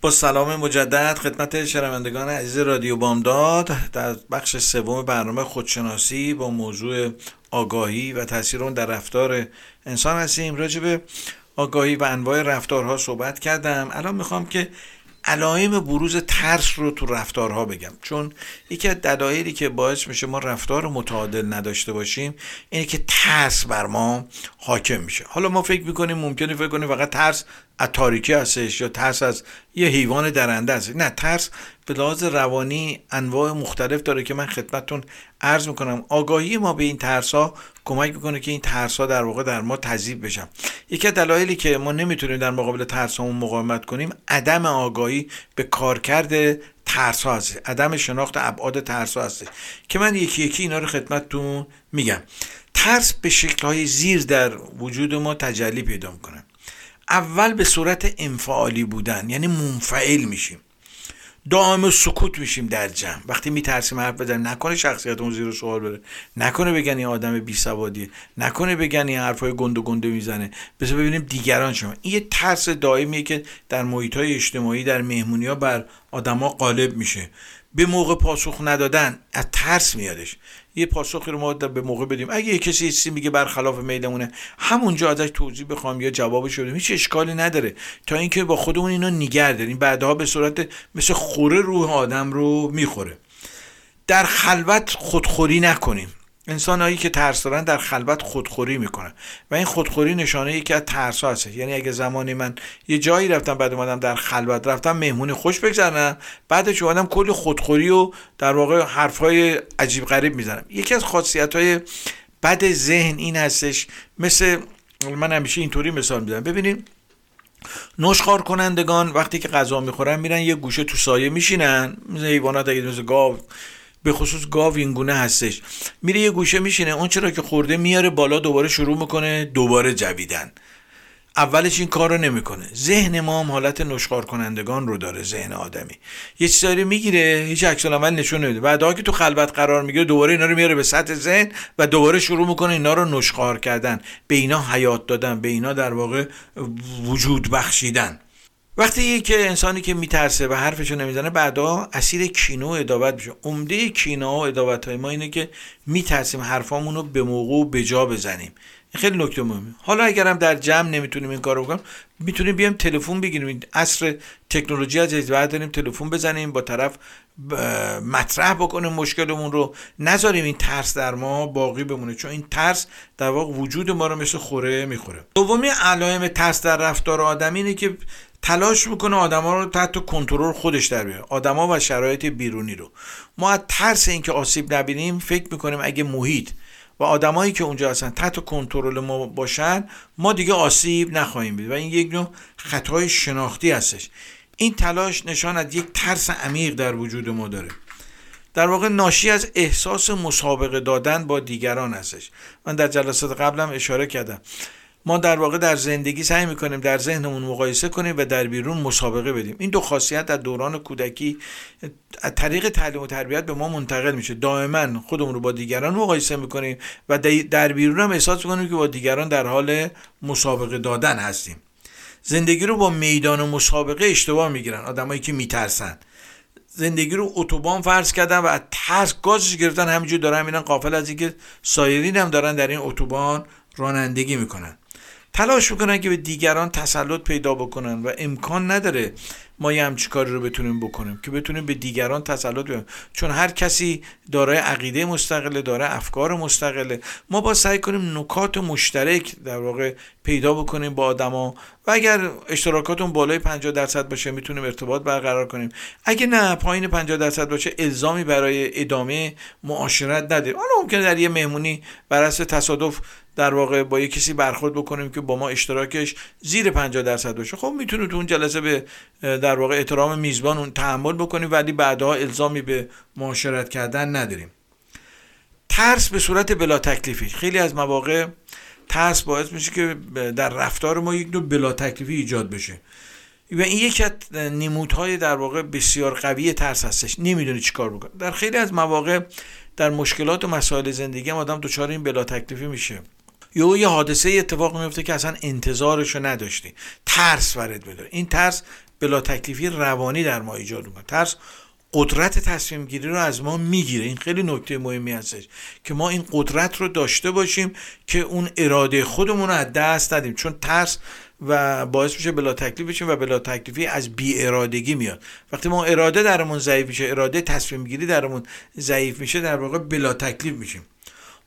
S5: با سلام مجدد خدمت شنوندگان عزیز رادیو بامداد. در بخش سوم برنامه خودشناسی با موضوع آگاهی و تاثیر اون در رفتار انسان هستیم. راجع به آگاهی و انواع رفتارها صحبت کردم. الان می‌خوام که علائم بروز ترس رو تو رفتارها بگم. چون یکی از دلایلی که باعث میشه ما رفتار متعادل نداشته باشیم اینه که ترس بر ما حاکم میشه. حالا ما فکر می‌کنیم ممکنه فکر کنیم فقط ترس
S2: از تاریکی هستش یا ترس از یه حیوان درنده هست نه ترس به لحاظ روانی انواع مختلف داره که من خدمتتون عرض می‌کنم. آگاهی ما به این ترس ها کمک می‌کنه که این ترس ها در واقع در ما تذیب بشن. یکی از دلایلی که ما نمی‌تونیم در مقابل ترس مقاومت کنیم عدم آگاهی به کارکرد ترس ها هست. عدم شناخت ابعاد ترس ها هست. که من یکی یکی اینا رو خدمتتون میگم. ترس به شکل های زیر در وجود ما تجلی پیدا می‌کنه. اول به صورت انفعالی بودن یعنی منفعل میشیم. دائم سکوت میشیم در جمع. وقتی میترسیم حرف بزنیم نکنه شخصیتمون زیر سوال بره. نکنه بگن این آدم بی سوادیه. نکنه بگن این حرفای گنده گنده می‌زنه. بذار ببینیم دیگران شما این یه ترس دائمیه که در محیط های اجتماعی در مهمونی ها بر آدما غالب میشه. به موقع پاسخ ندادن از ترس میادش. یه پاسخی رو ما به موقع بدیم. اگه یه کسی چیزی میگه برخلاف میلمونه همونجا ازش توضیح بخوام یا جوابش بدیم هیچ اشکالی نداره. تا اینکه با خودمون اینا نیگر داریم. بعدها به صورت مثل خوره روح آدم رو می‌خوره. در خلوت خودخوری نکنیم. انسان هایی که ترس دارن در خلوت خودخوری می‌کنن. و این خودخوری نشانه یکی از ترس هست یعنی اگه زمانی من یه جایی رفتم بعد اومدم در خلوت رفتم مهمونی خوش بگذرنم. بعدش اومدم کلی خودخوری و در واقع حرفهای عجیب غریب می‌زنم. یکی از خاصیت های بد ذهن این هستش. مثل من همیشه اینطوری مثال می‌زنم. ببینید نشخار کنندگان وقتی که غذا می‌خورن میرن یه گوشه تو سایه میشینن. مثل حیوانات اگه مثل گاو به خصوص گاو این گونه هستش. میره یه گوشه میشینه اون چرا که خورده میاره بالا دوباره شروع می‌کنه دوباره جویدن. اولش این کار رو نمی‌کنه. ذهن ما هم حالت نشخار کنندگان رو داره ذهن آدمی. یه چیزایی می‌گیره هیچ عکس العمل نشون نمیده. بعدا که تو خلوت قرار می‌گیره دوباره اینا رو میاره به سطح ذهن و دوباره شروع می‌کنه اینا رو نشخار کردن. به اینا حیات دادن به اینا در واقع وجود بخشیدن. وقتی که انسانی که میترسه و حرفشو نمی‌زنه بعدا اسیر کینو و ادابت میشه. عمده کینا و ادابت های ما اینه که میترسیم حرفامون رو به موقع و به جا بزنیم. این خیلی نکته مهمه. حالا اگرم در جمع نمی‌تونیم این کارو بکنیم می‌تونیم بیایم تلفن بگیریم. عصر تکنولوژی از بعد داریم تلفن بزنیم با طرف مطرح بکنیم مشکلمون رو. نذاریم این ترس در ما باقی بمونه چون این ترس در واقع وجود ما رو مثل خوره می‌خوره. دومی علائم ترس در رفتار آدمی اینه که تلاش می‌کنه آدما رو تحت کنترل خودش در بیاره. آدما و شرایط بیرونی رو. ما از ترس اینکه آسیب نبینیم فکر می‌کنیم اگه محیط و آدمایی که اونجا هستن تحت کنترل ما باشن ما دیگه آسیب نخواهیم دید و این یک نوع خطای شناختی هستش. این تلاش نشان از یک ترس عمیق در وجود ما داره. در واقع ناشی از احساس مسابقه دادن با دیگران هستش. من در جلسات قبلم اشاره کردم. ما در واقع در زندگی سعی می‌کنیم در ذهنمون مقایسه کنیم و در بیرون مسابقه بدیم. این دو خاصیت در دوران کودکی از طریق تعلیم و تربیت به ما منتقل میشه. دائما خودمون رو با دیگران مقایسه می‌کنیم و در بیرون هم احساس می‌کنیم که با دیگران در حال مسابقه دادن هستیم. زندگی رو با میدان مسابقه اشتباه می‌گیرن. آدمایی که میترسن. زندگی رو اتوبان فرض کردن و ترس گازش گرفتن. همینجور دارن میرن قافل از اینکه سایرین هم دارن در این اتوبان رانندگی می‌کنن. تلاش می‌کنن که به دیگران تسلط پیدا بکنن و امکان نداره ما یه همچی کاری رو بتونیم بکنیم که بتونیم به دیگران تسلط بیاریم. چون هر کسی دارای عقیده مستقله داره افکار مستقله. ما با سعی کنیم نکات مشترک در واقع پیدا بکنیم با آدما و اگر اشتراکاتون بالای 50 درصد باشه می‌تونیم ارتباط برقرار کنیم. اگه نه پایین 50 درصد باشه الزامی برای ادامه معاشرت نداریم حالا ممکنه در یه مهمونی بر اساس تصادف در واقع با یه کسی برخورد بکنیم که با ما اشتراکش زیر 50 درصد باشه. خب می‌تونه تو اون جلسه به در واقع احترام میزبان اون تحمل بکنیم ولی بعدها الزامی به معاشرت کردن نداریم. ترس به صورت بلا تکلیفی. خیلی از مواقع ترس باعث میشه که در رفتار ما یک نوع بلا تکلیفی ایجاد بشه. و این یکی از نمودهای در واقع بسیار قوی ترس هستش. نمی‌دونی چیکار بکنه. در خیلی از مواقع در مشکلات و مسائل زندگی هم آدم دچار این بلا تکلیفی میشه. یا یه حادثه اتفاق میفته که اصلا انتظارش رو نداشتی. ترس وارد بداره این ترس بلا تکلیفی روانی در ما ایجاد می‌کنه. ترس قدرت تصمیم گیری رو از ما می‌گیره. این خیلی نکته مهمی هستش که ما این قدرت رو داشته باشیم که اون اراده خودمون رو از دست ندیم. چون ترس و باعث میشه بلا تکلیف بشیم و بلا تکلیفی از بی ارادگی میاد. وقتی ما اراده درمون ضعیف میشه اراده تصمیم گیری درمون ضعیف میشه در واقع بلا تکلیف میشیم.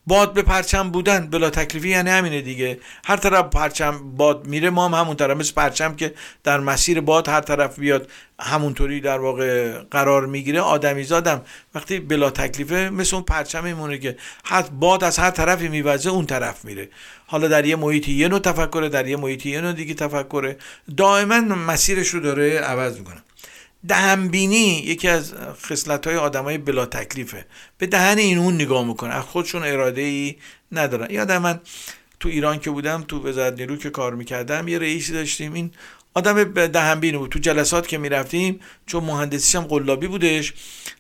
S2: باد به پرچم بودن بلا تکلیفی یعنی همینه دیگه. هر طرف پرچم باد میره ما هم همون طرف. مثل پرچم که در مسیر باد هر طرف بیاد همونطوری در واقع قرار می‌گیره. آدمی زادم وقتی بلا تکلیفه مثل اون پرچم میمونه که حد باد از هر طرفی میوزه اون طرف میره. حالا در یه محیطی یه نوع تفکره در یه محیطی یه نوع دیگه تفکره. دائما مسیرش رو داره عوض می‌کنه. دهنبینی یکی از خصلت های آدم های بلا تکلیفه. به دهن این اون نگاه می‌کنه. از خودشون اراده ای ندارن یادم من تو ایران که بودم تو وزارت نیرو که کار می‌کردم یه رئیسی داشتیم. این آدم دهنبین بود. تو جلسات که می‌رفتیم چون مهندسیش هم قلابی بودش.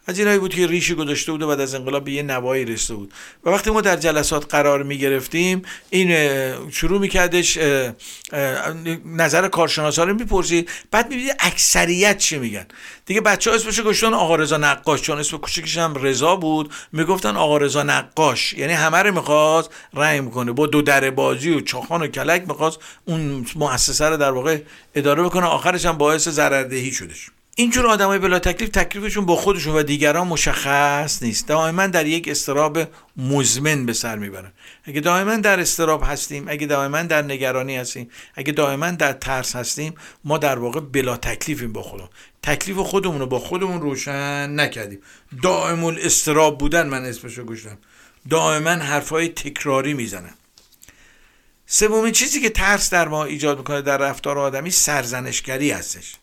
S2: از اینایی بود که ریشی گذاشته بود و بعد از انقلاب به یه نوایی رسیده بود. و وقتی ما در جلسات قرار می گرفتیم این شروع میکردش نظر کارشناسا رو می‌پرسید بعد می‌بینید اکثریت چی میگن. دیگه بچه ها اسمش گشتن آقا رضا نقاش چون اسم کوچکش هم رضا بود. می‌گفتن آقا رضا نقاش یعنی همه رو می‌خواست رنگ می‌کنه. با دو در بازی و چاخان و کلک می‌خواست اون مؤسسه رو در واقع اداره بکنه. آخرش هم باعث ضرردهی شدش. اینجور آدمای بلا تکلیف تکلیفشون با خودشون و دیگران مشخص نیست. دائما در یک استراب مزمن به سر می‌برن. اگه دائما در استراب هستیم اگه دائما در نگرانی هستیم اگه دائما در ترس هستیم ما در واقع بلا تکلیفیم با خودمون. تکلیف خودمون رو با خودمون روشن نکردیم. دائم الاستراب بودن من اسمشو گوشتم دائما حرفای تکراری می‌زنن. سومین چیزی که ترس در ما ایجاد می‌کنه در رفتار آدمی سرزنشگری هستش.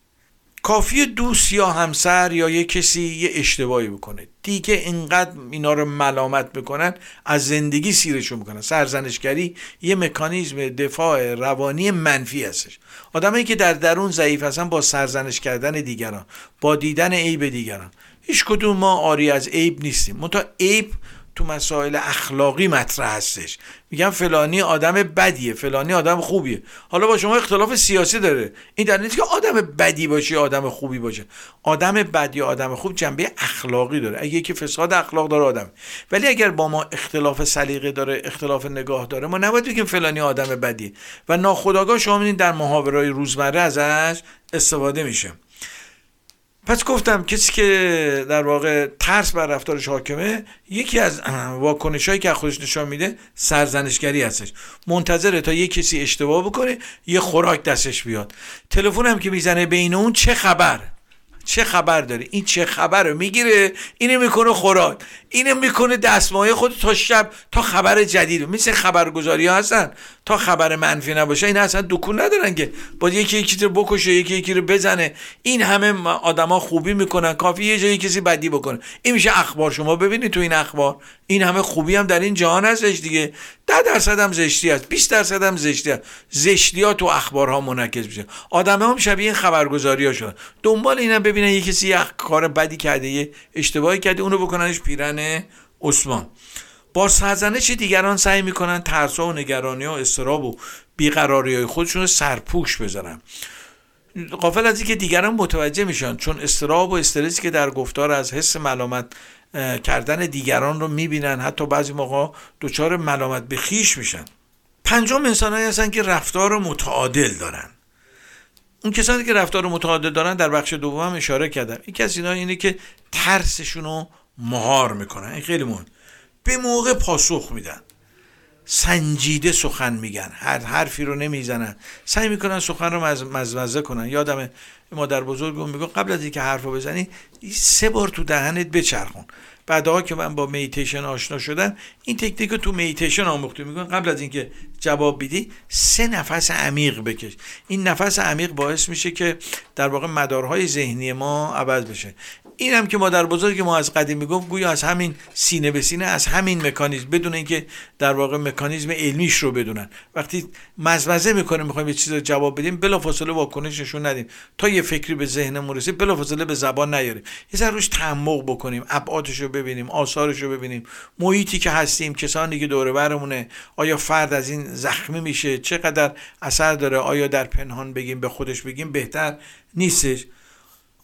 S2: کافی دوست یا همسر یا یه کسی یه اشتباهی بکنه. دیگه اینقدر اینا رو ملامت می‌کنن از زندگی سیرشون می‌کنن. سرزنشگری یه مکانیزم دفاع روانی منفی هستش. آدمایی که در درون ضعیف هستن با سرزنش کردن دیگران با دیدن عیب دیگران. هیچ کدوم ما آری از عیب نیستیم. منتها عیب تو مسائل اخلاقی مطرح هستش. میگن فلانی آدم بدیه فلانی آدم خوبیه. حالا با شما اختلاف سیاسی داره. این در نیست که آدم بدی باشه آدم خوبی باشه؟ آدم بد یا آدم خوب جنبه اخلاقی داره. اگه که فساد اخلاق داره آدم. ولی اگر با ما اختلاف سلیقه داره اختلاف نگاه داره ما نباید بگیم فلانی آدم بدیه. و ناخداگاه شما می‌بینید در محاورهای روزمره ازش استفاده میشه. پس گفتم کسی که در واقع ترس بر رفتارش حاکمه یکی از واکنش هایی که خودش نشان میده سرزنشگری هستش. منتظره تا یه کسی اشتباه بکنه یه خوراک دستش بیاد. تلفن هم که می‌زنه بین اون چه خبر؟ چه خبر داره؟ این چه خبر رو می‌گیره؟ اینو می‌کنه خوراک. اینو می‌کنه دستمایه خود تا شب تا خبر جدید مثل خبرگزاری ها هستن. تا خبر منفی نباشه. این اصلا دکون ندارن که. با یکی یکی رو بکشه یکی یکی رو بزنه. این همه آدما خوبی می‌کنن. کافی یه جایی کسی بدی بکنه. این میشه اخبار. شما ببینید تو این اخبار. این همه خوبی هم در این جهان هستش دیگه. ده درصد هم زشتی هست. 20 درصد هم زشتی هست. زشتی ها تو اخبارها منعکس میشه. آدم هم شبیه این خبرگزاری ها شدن. دنبال اینم ببینن یه کسی یه کار بدی کرده یه اشتباهی کرده اونو بکننش پیرن عثمان. با سرزنش دیگران سعی می‌کنن ترس و نگرانی و استراب و بیقراری های خودشون رو سرپوش بذارن. قافل از اینکه دیگران متوجه میشن چون استراب و استرسی که در گفتار از حس ملامت کردن دیگران رو می‌بینن حتی بعضی موقع دچار ملامت به خیش میشن. پنجم انسانهایی هستن که رفتار متعادل دارن. اون کسانی که رفتار متعادل دارن در بخش دوم اشاره کردم این کسی اینا اینه که ترسشون رو مهار می‌کنن. این خیلی مهم. به موقع پاسخ میدن. سنجیده سخن میگن. هر حرفی رو نمی‌زنن. سعی می‌کنن سخن رو مزمزه کنن. یادم مادر بزرگ میگه قبل از اینکه حرف رو بزنی سه بار تو دهنت بچرخون. بعدها که من با میتیشن آشنا شدم این تکنیک رو تو میتیشن آموخته میگن قبل از اینکه جواب بدی سه نفس عمیق بکش. این نفس عمیق باعث میشه که در واقع مدارهای ذهنی ما عوض بشه. این هم که مادر بزرگ ما از قدیم می‌گفت گویا از همین سینه به سینه از همین مکانیزم بدون اینکه در واقع مکانیزم علمیش رو بدونن. وقتی مزمزه می‌کنه می‌خوایم یه چیز رو جواب بدیم بلافاصله واکنش نشون ندیم. تا یه فکری به ذهنمون رسید بلافاصله به زبان نیاریم. یه ذره روش تعمق بکنیم ابعادش رو ببینیم آثارش رو ببینیم. محیطی که هستیم کسانی که دور برمونه آیا فرد از این زخمی میشه؟ چقدر اثر داره؟ آیا در پنهان بگیم به خودش بگیم؟ بهتر نیستش.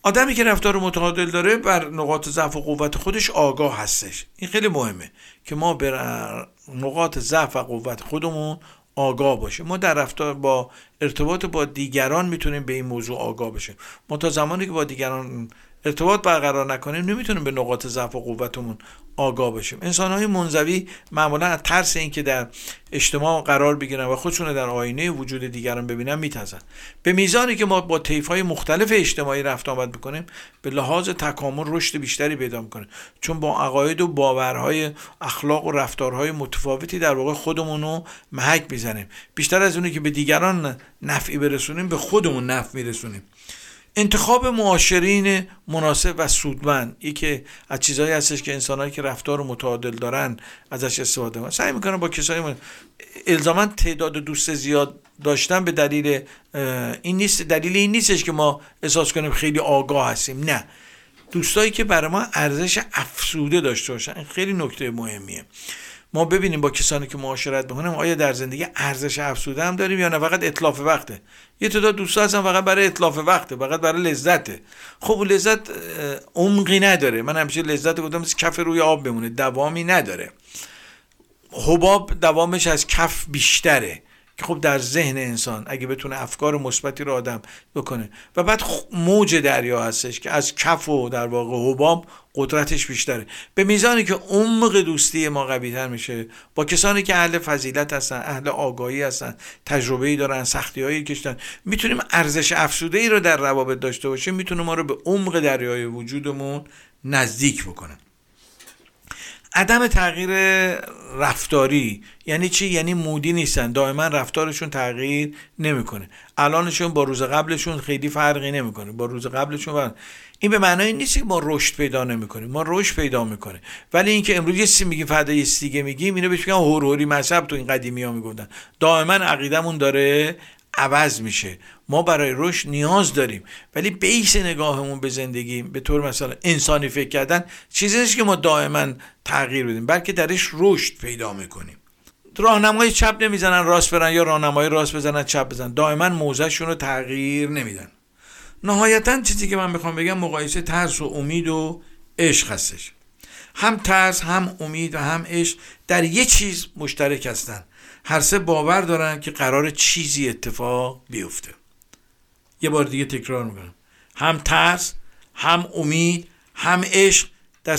S2: آدمی که رفتار متعادل داره بر نقاط ضعف و قوت خودش آگاه هستش. این خیلی مهمه که ما بر نقاط ضعف و قوت خودمون آگاه باشیم. ما در رفتار با ارتباط با دیگران می‌تونیم به این موضوع آگاه بشیم. ما تا زمانی که با دیگران ارتباط برقرار نکنیم نمی‌تونیم به نقاط ضعف و قوتمون آگاه باشیم. انسان های منزوی معمولا از ترس اینکه در اجتماع قرار بگیرن و خودشون در آینه وجود دیگران ببینن میتازن به میزانی که ما با طیف های مختلف اجتماعی رفت آمد بکنیم به لحاظ تکامل رشد بیشتری پیدا می‌کنه چون با عقاید و باورهای اخلاق و رفتارهای متفاوتی در واقع خودمون رو محک می‌زنیم. بیشتر از اونی که به دیگران نفعی برسونیم به خودمون نفع میرسونیم. انتخاب معاشرین مناسب و سودمند. یکی از چیزهایی هستش که انسانهایی که رفتار متعادل دارن ازش استفاده کنن سعی می‌کنن با کسایی من... الزاما تعداد دوست زیاد داشتن به دلیل این نیست دلیل این نیستش که ما احساس کنیم خیلی آگاه هستیم. نه. دوستایی که برای ما ارزش افسوده داشته باشن. خیلی نکته مهمیه. ما ببینیم با کسانی که معاشرت بکنیم آیا در زندگی ارزش افزوده هم داریم یا نه؟ فقط اطلاف وقته. یه تعداد دوستا هستن فقط برای اطلاف وقته فقط برای لذته. خب لذت عمقی نداره. من همیشه لذت گفتم کف روی آب بمونه. دوامی نداره. حباب دوامش از کف بیشتره. که خب در ذهن انسان اگه بتونه افکار مثبتی رو آدم بکنه. و بعد موج دریا هستش که از کف و در واقع حباب قدرتش بیشتره. به میزانی که عمق دوستی ما قوی تر میشه با کسانی که اهل فضیلت هستن اهل آگاهی هستن تجربه ای دارن سختی هایی کشتن می‌تونیم ارزش افسوده ای رو در روابط داشته باشیم می‌تونه ما رو به عمق دریای وجودمون نزدیک بکنه. عدم تغییر رفتاری. یعنی چی؟ یعنی مودی نیستن. دائما رفتارشون تغییر نمی‌کنه. الانشون با روز قبلشون خیلی فرقی نمی‌کنه. با روز قبلشون بر... این به معنای نیست که ما رشد پیدا نمی‌کنیم. ما رشد پیدا می‌کنه. ولی اینکه امروز یه چیزی میگیم فردا یه دیگه میگیم اینو بهش میگن هوروری مذهب تو این قدیمی ها می‌گفتن. دائما عقیدمون داره عوض میشه. ما برای رشد نیاز داریم. ولی بیس نگاهمون به زندگی به طور مثلا انسانی فکر کردن چیزی نیست که ما دائما تغییر بدیم بلکه درش رشد پیدا می‌کنیم. راهنمای چپ نمی‌زنن راست برن یا راهنمای راست بزنن چپ بزنن. دائما موضعشون رو تغییر نمیدن. نهایتا چیزی که من می‌خوام بگم مقایسه ترس و امید و عشق هستش. هم ترس هم امید و هم عشق در یه چیز مشترک هستن. هر سه باور دارن که قرار چیزی اتفاق بیفته. یه بار دیگه تکرار می‌کنم. هم ترس هم امید هم عشق. در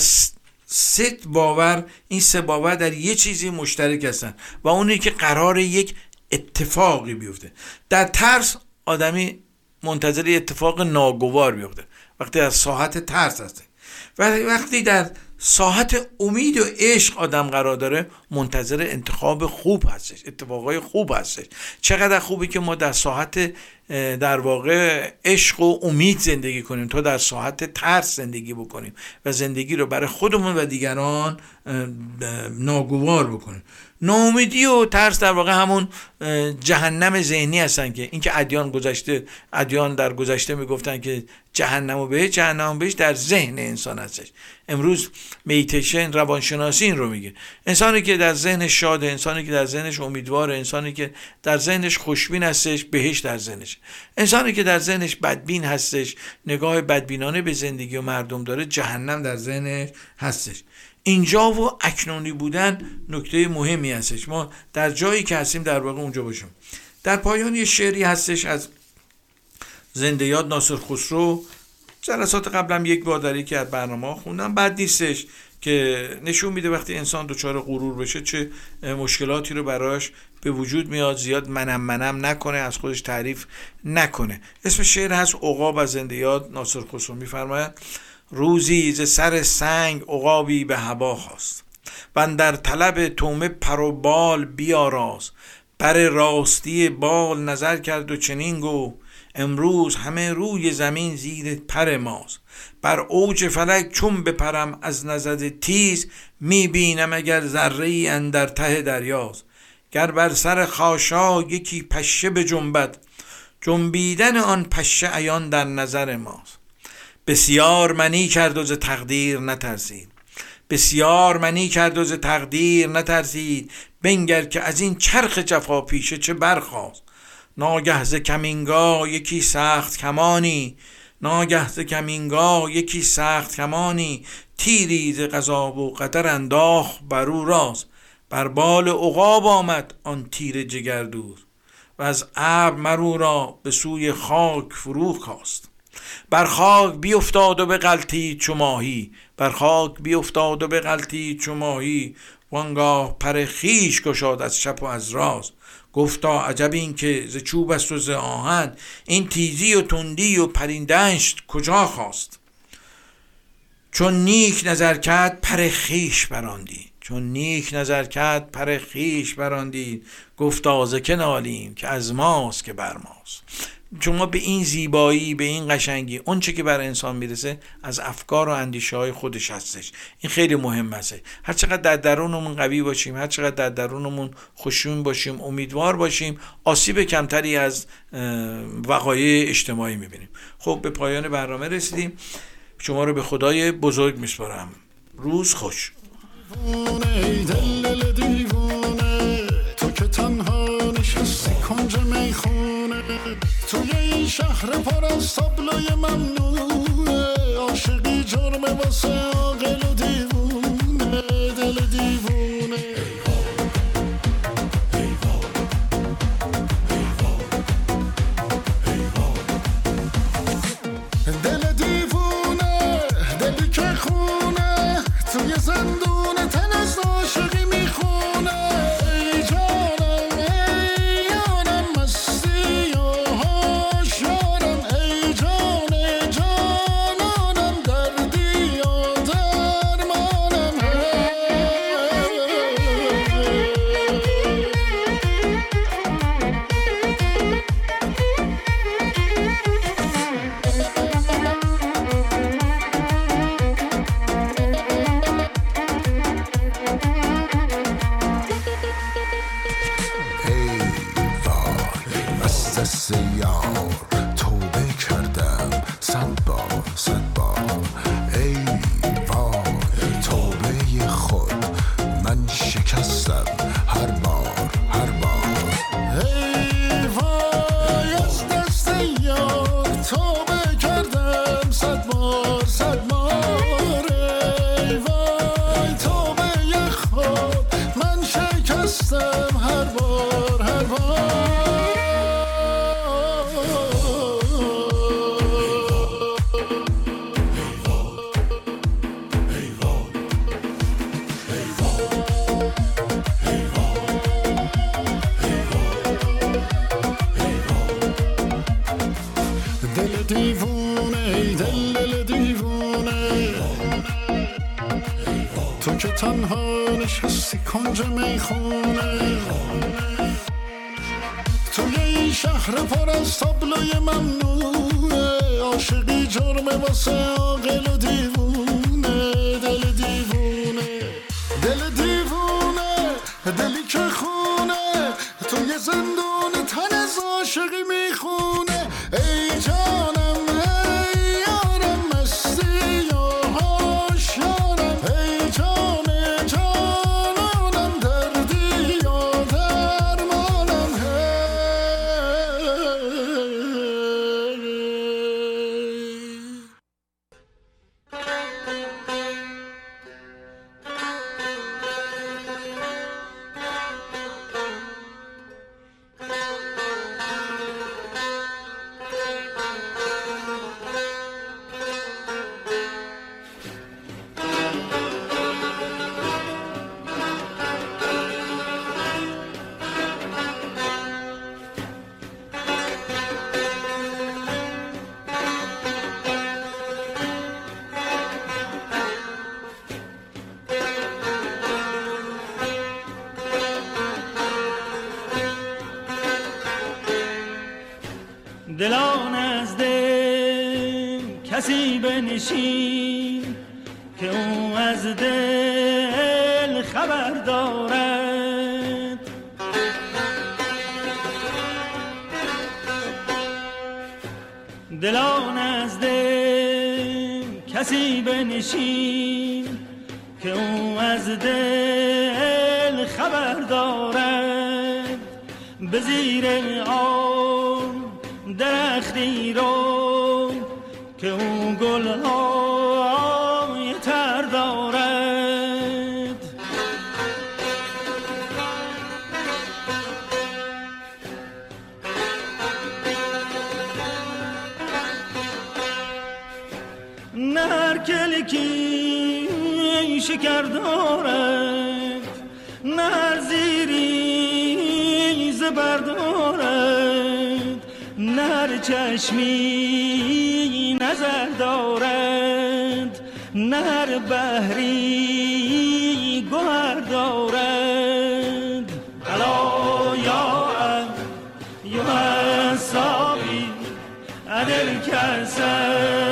S2: سه باور این سه باور در یه چیزی مشترک هستن و اونی که قرار یک اتفاقی بیفته. در ترس آدمی منتظر اتفاق ناگوار بیفته. وقتی از ساحت ترس هسته. وقتی در ساحت امید و عشق آدم قرار داره منتظر انتخاب خوب هستش اتفاقای خوب هستش. چقدر خوبی که ما در ساحت در واقع عشق و امید زندگی کنیم تا در ساحت ترس زندگی بکنیم و زندگی رو برای خودمون و دیگران ناگوار بکنیم. ناامیدی و ترس در واقع همون جهنم ذهنی هستن که اینکه ادیان گذشته ادیان در گذشته می‌گفتن که جهنم و بهش جهنم بهش در ذهن انسان هستش. امروز میتیشن روانشناسی این رو میگه. انسانی که در ذهنش شاده انسانی که در ذهنش امیدواره انسانی که در ذهنش خوشبین هستش بهش در ذهنش. انسانی که در ذهنش بدبین هستش نگاه بدبینانه به زندگی و مردم داره جهنم در ذهنش هستش. اینجا و اکنونی بودن نکته مهمی هستش. ما در جایی که هستیم در واقع اونجا باشیم. در پایان یه شعری هستش از زنده یاد ناصر خسرو. جلسات قبلم یک بار در یکی از برنامه خوندم. بعد نیستش که نشون میده وقتی انسان دچار غرور بشه چه مشکلاتی رو براش به وجود میاد. زیاد منم منم نکنه از خودش تعریف نکنه. اسم شعر هست عقاب از زنده یاد ناصر خسرو. میفرماید روزی ز سر سنگ عقابی به هوا خواست و در طلب تومه پر و بال بیاراز. بر راستی بال نظر کرد و چنین گو امروز همه روی زمین زیر پر ماست. بر اوج فلک چون بپرم از نظر تیز می‌بینم اگر ذره ای اندر ته دریاست. گر بر سر خاشا یکی پشه به جنبد جنبیدن آن پشه عیان در نظر ماست. بسیار منی کرد و ز تقدیر نترسید. بسیار منی کرد و ز تقدیر نترسید. بنگر که از این چرخ جفا پیشه چه برخواست ناگه ز کمینگاه یکی سخت کمانی. ناگه ز کمینگاه یکی سخت کمانی. تیری ز قضا و قدر انداخ بر او راست. بر بال عقاب آمد آن تیر جگردوز و از ابر مرو را به سوی خاک فرو خواست بر خاک بیافتاد و به غلطید چو ماهی بر خاک بیافتاد و به غلطید چو ماهی وانگاه پر خیش گشاد از چپ و از راست. گفتا عجب این که ز چوب است و ز آهن. این تیزی و تندی و پریندنش کجا خواست؟ چون نیک نظر کرد پر خیش براندی چون نیک نظر کرد پر خیش براندید. گفت آزه که نالیم که از ماست که بر ماست. شما به این زیبایی به این قشنگی اون چه که بر انسان می‌رسه از افکار و اندیشه های خودش هستش. این خیلی مهم هسته هر چقدر در درونمون قوی باشیم هر چقدر در درونمون خوشون باشیم امیدوار باشیم آسیب کمتری از وقایع اجتماعی می‌بینیم. خب به پایان برنامه رسیدیم. شما رو به خدای بزرگ میسپارم. روز خوش.
S6: شهر پر از تابلوی ممنوعه. عاشقی جرمه واسه عاقل تو که تنها نشستی کنج می‌خونه. توی این شهر پر از تابلوی ممنوعه عاشقی جرمه واسه عاقل و دیوونه. دل دیوونه. دل دیوونه. دلی که خونه
S7: دارد. به زیر آن درختی رو که اون گل های تر دارد.
S8: نه هر کلکی شکر دارد. بردارد نر چشمی نظر دارد نر بحری گوهر دارد. الا یا یا حسابی عدل کسر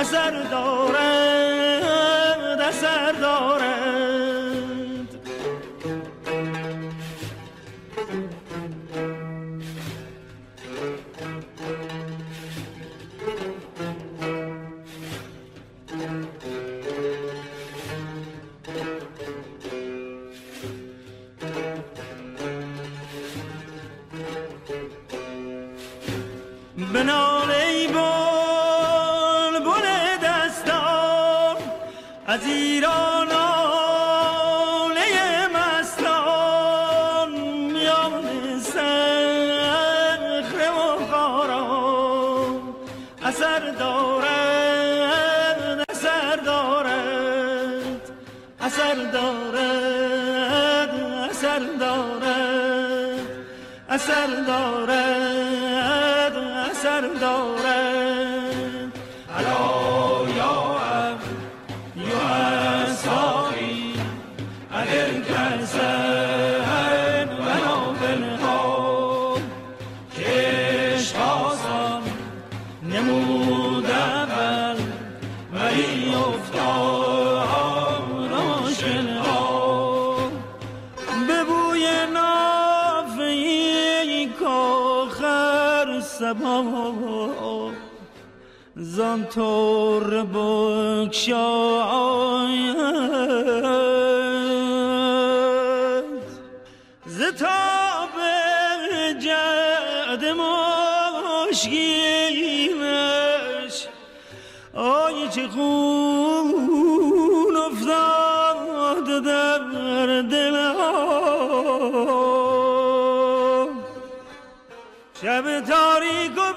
S8: اثر دارد اثر دارد. در دل شب تاریک و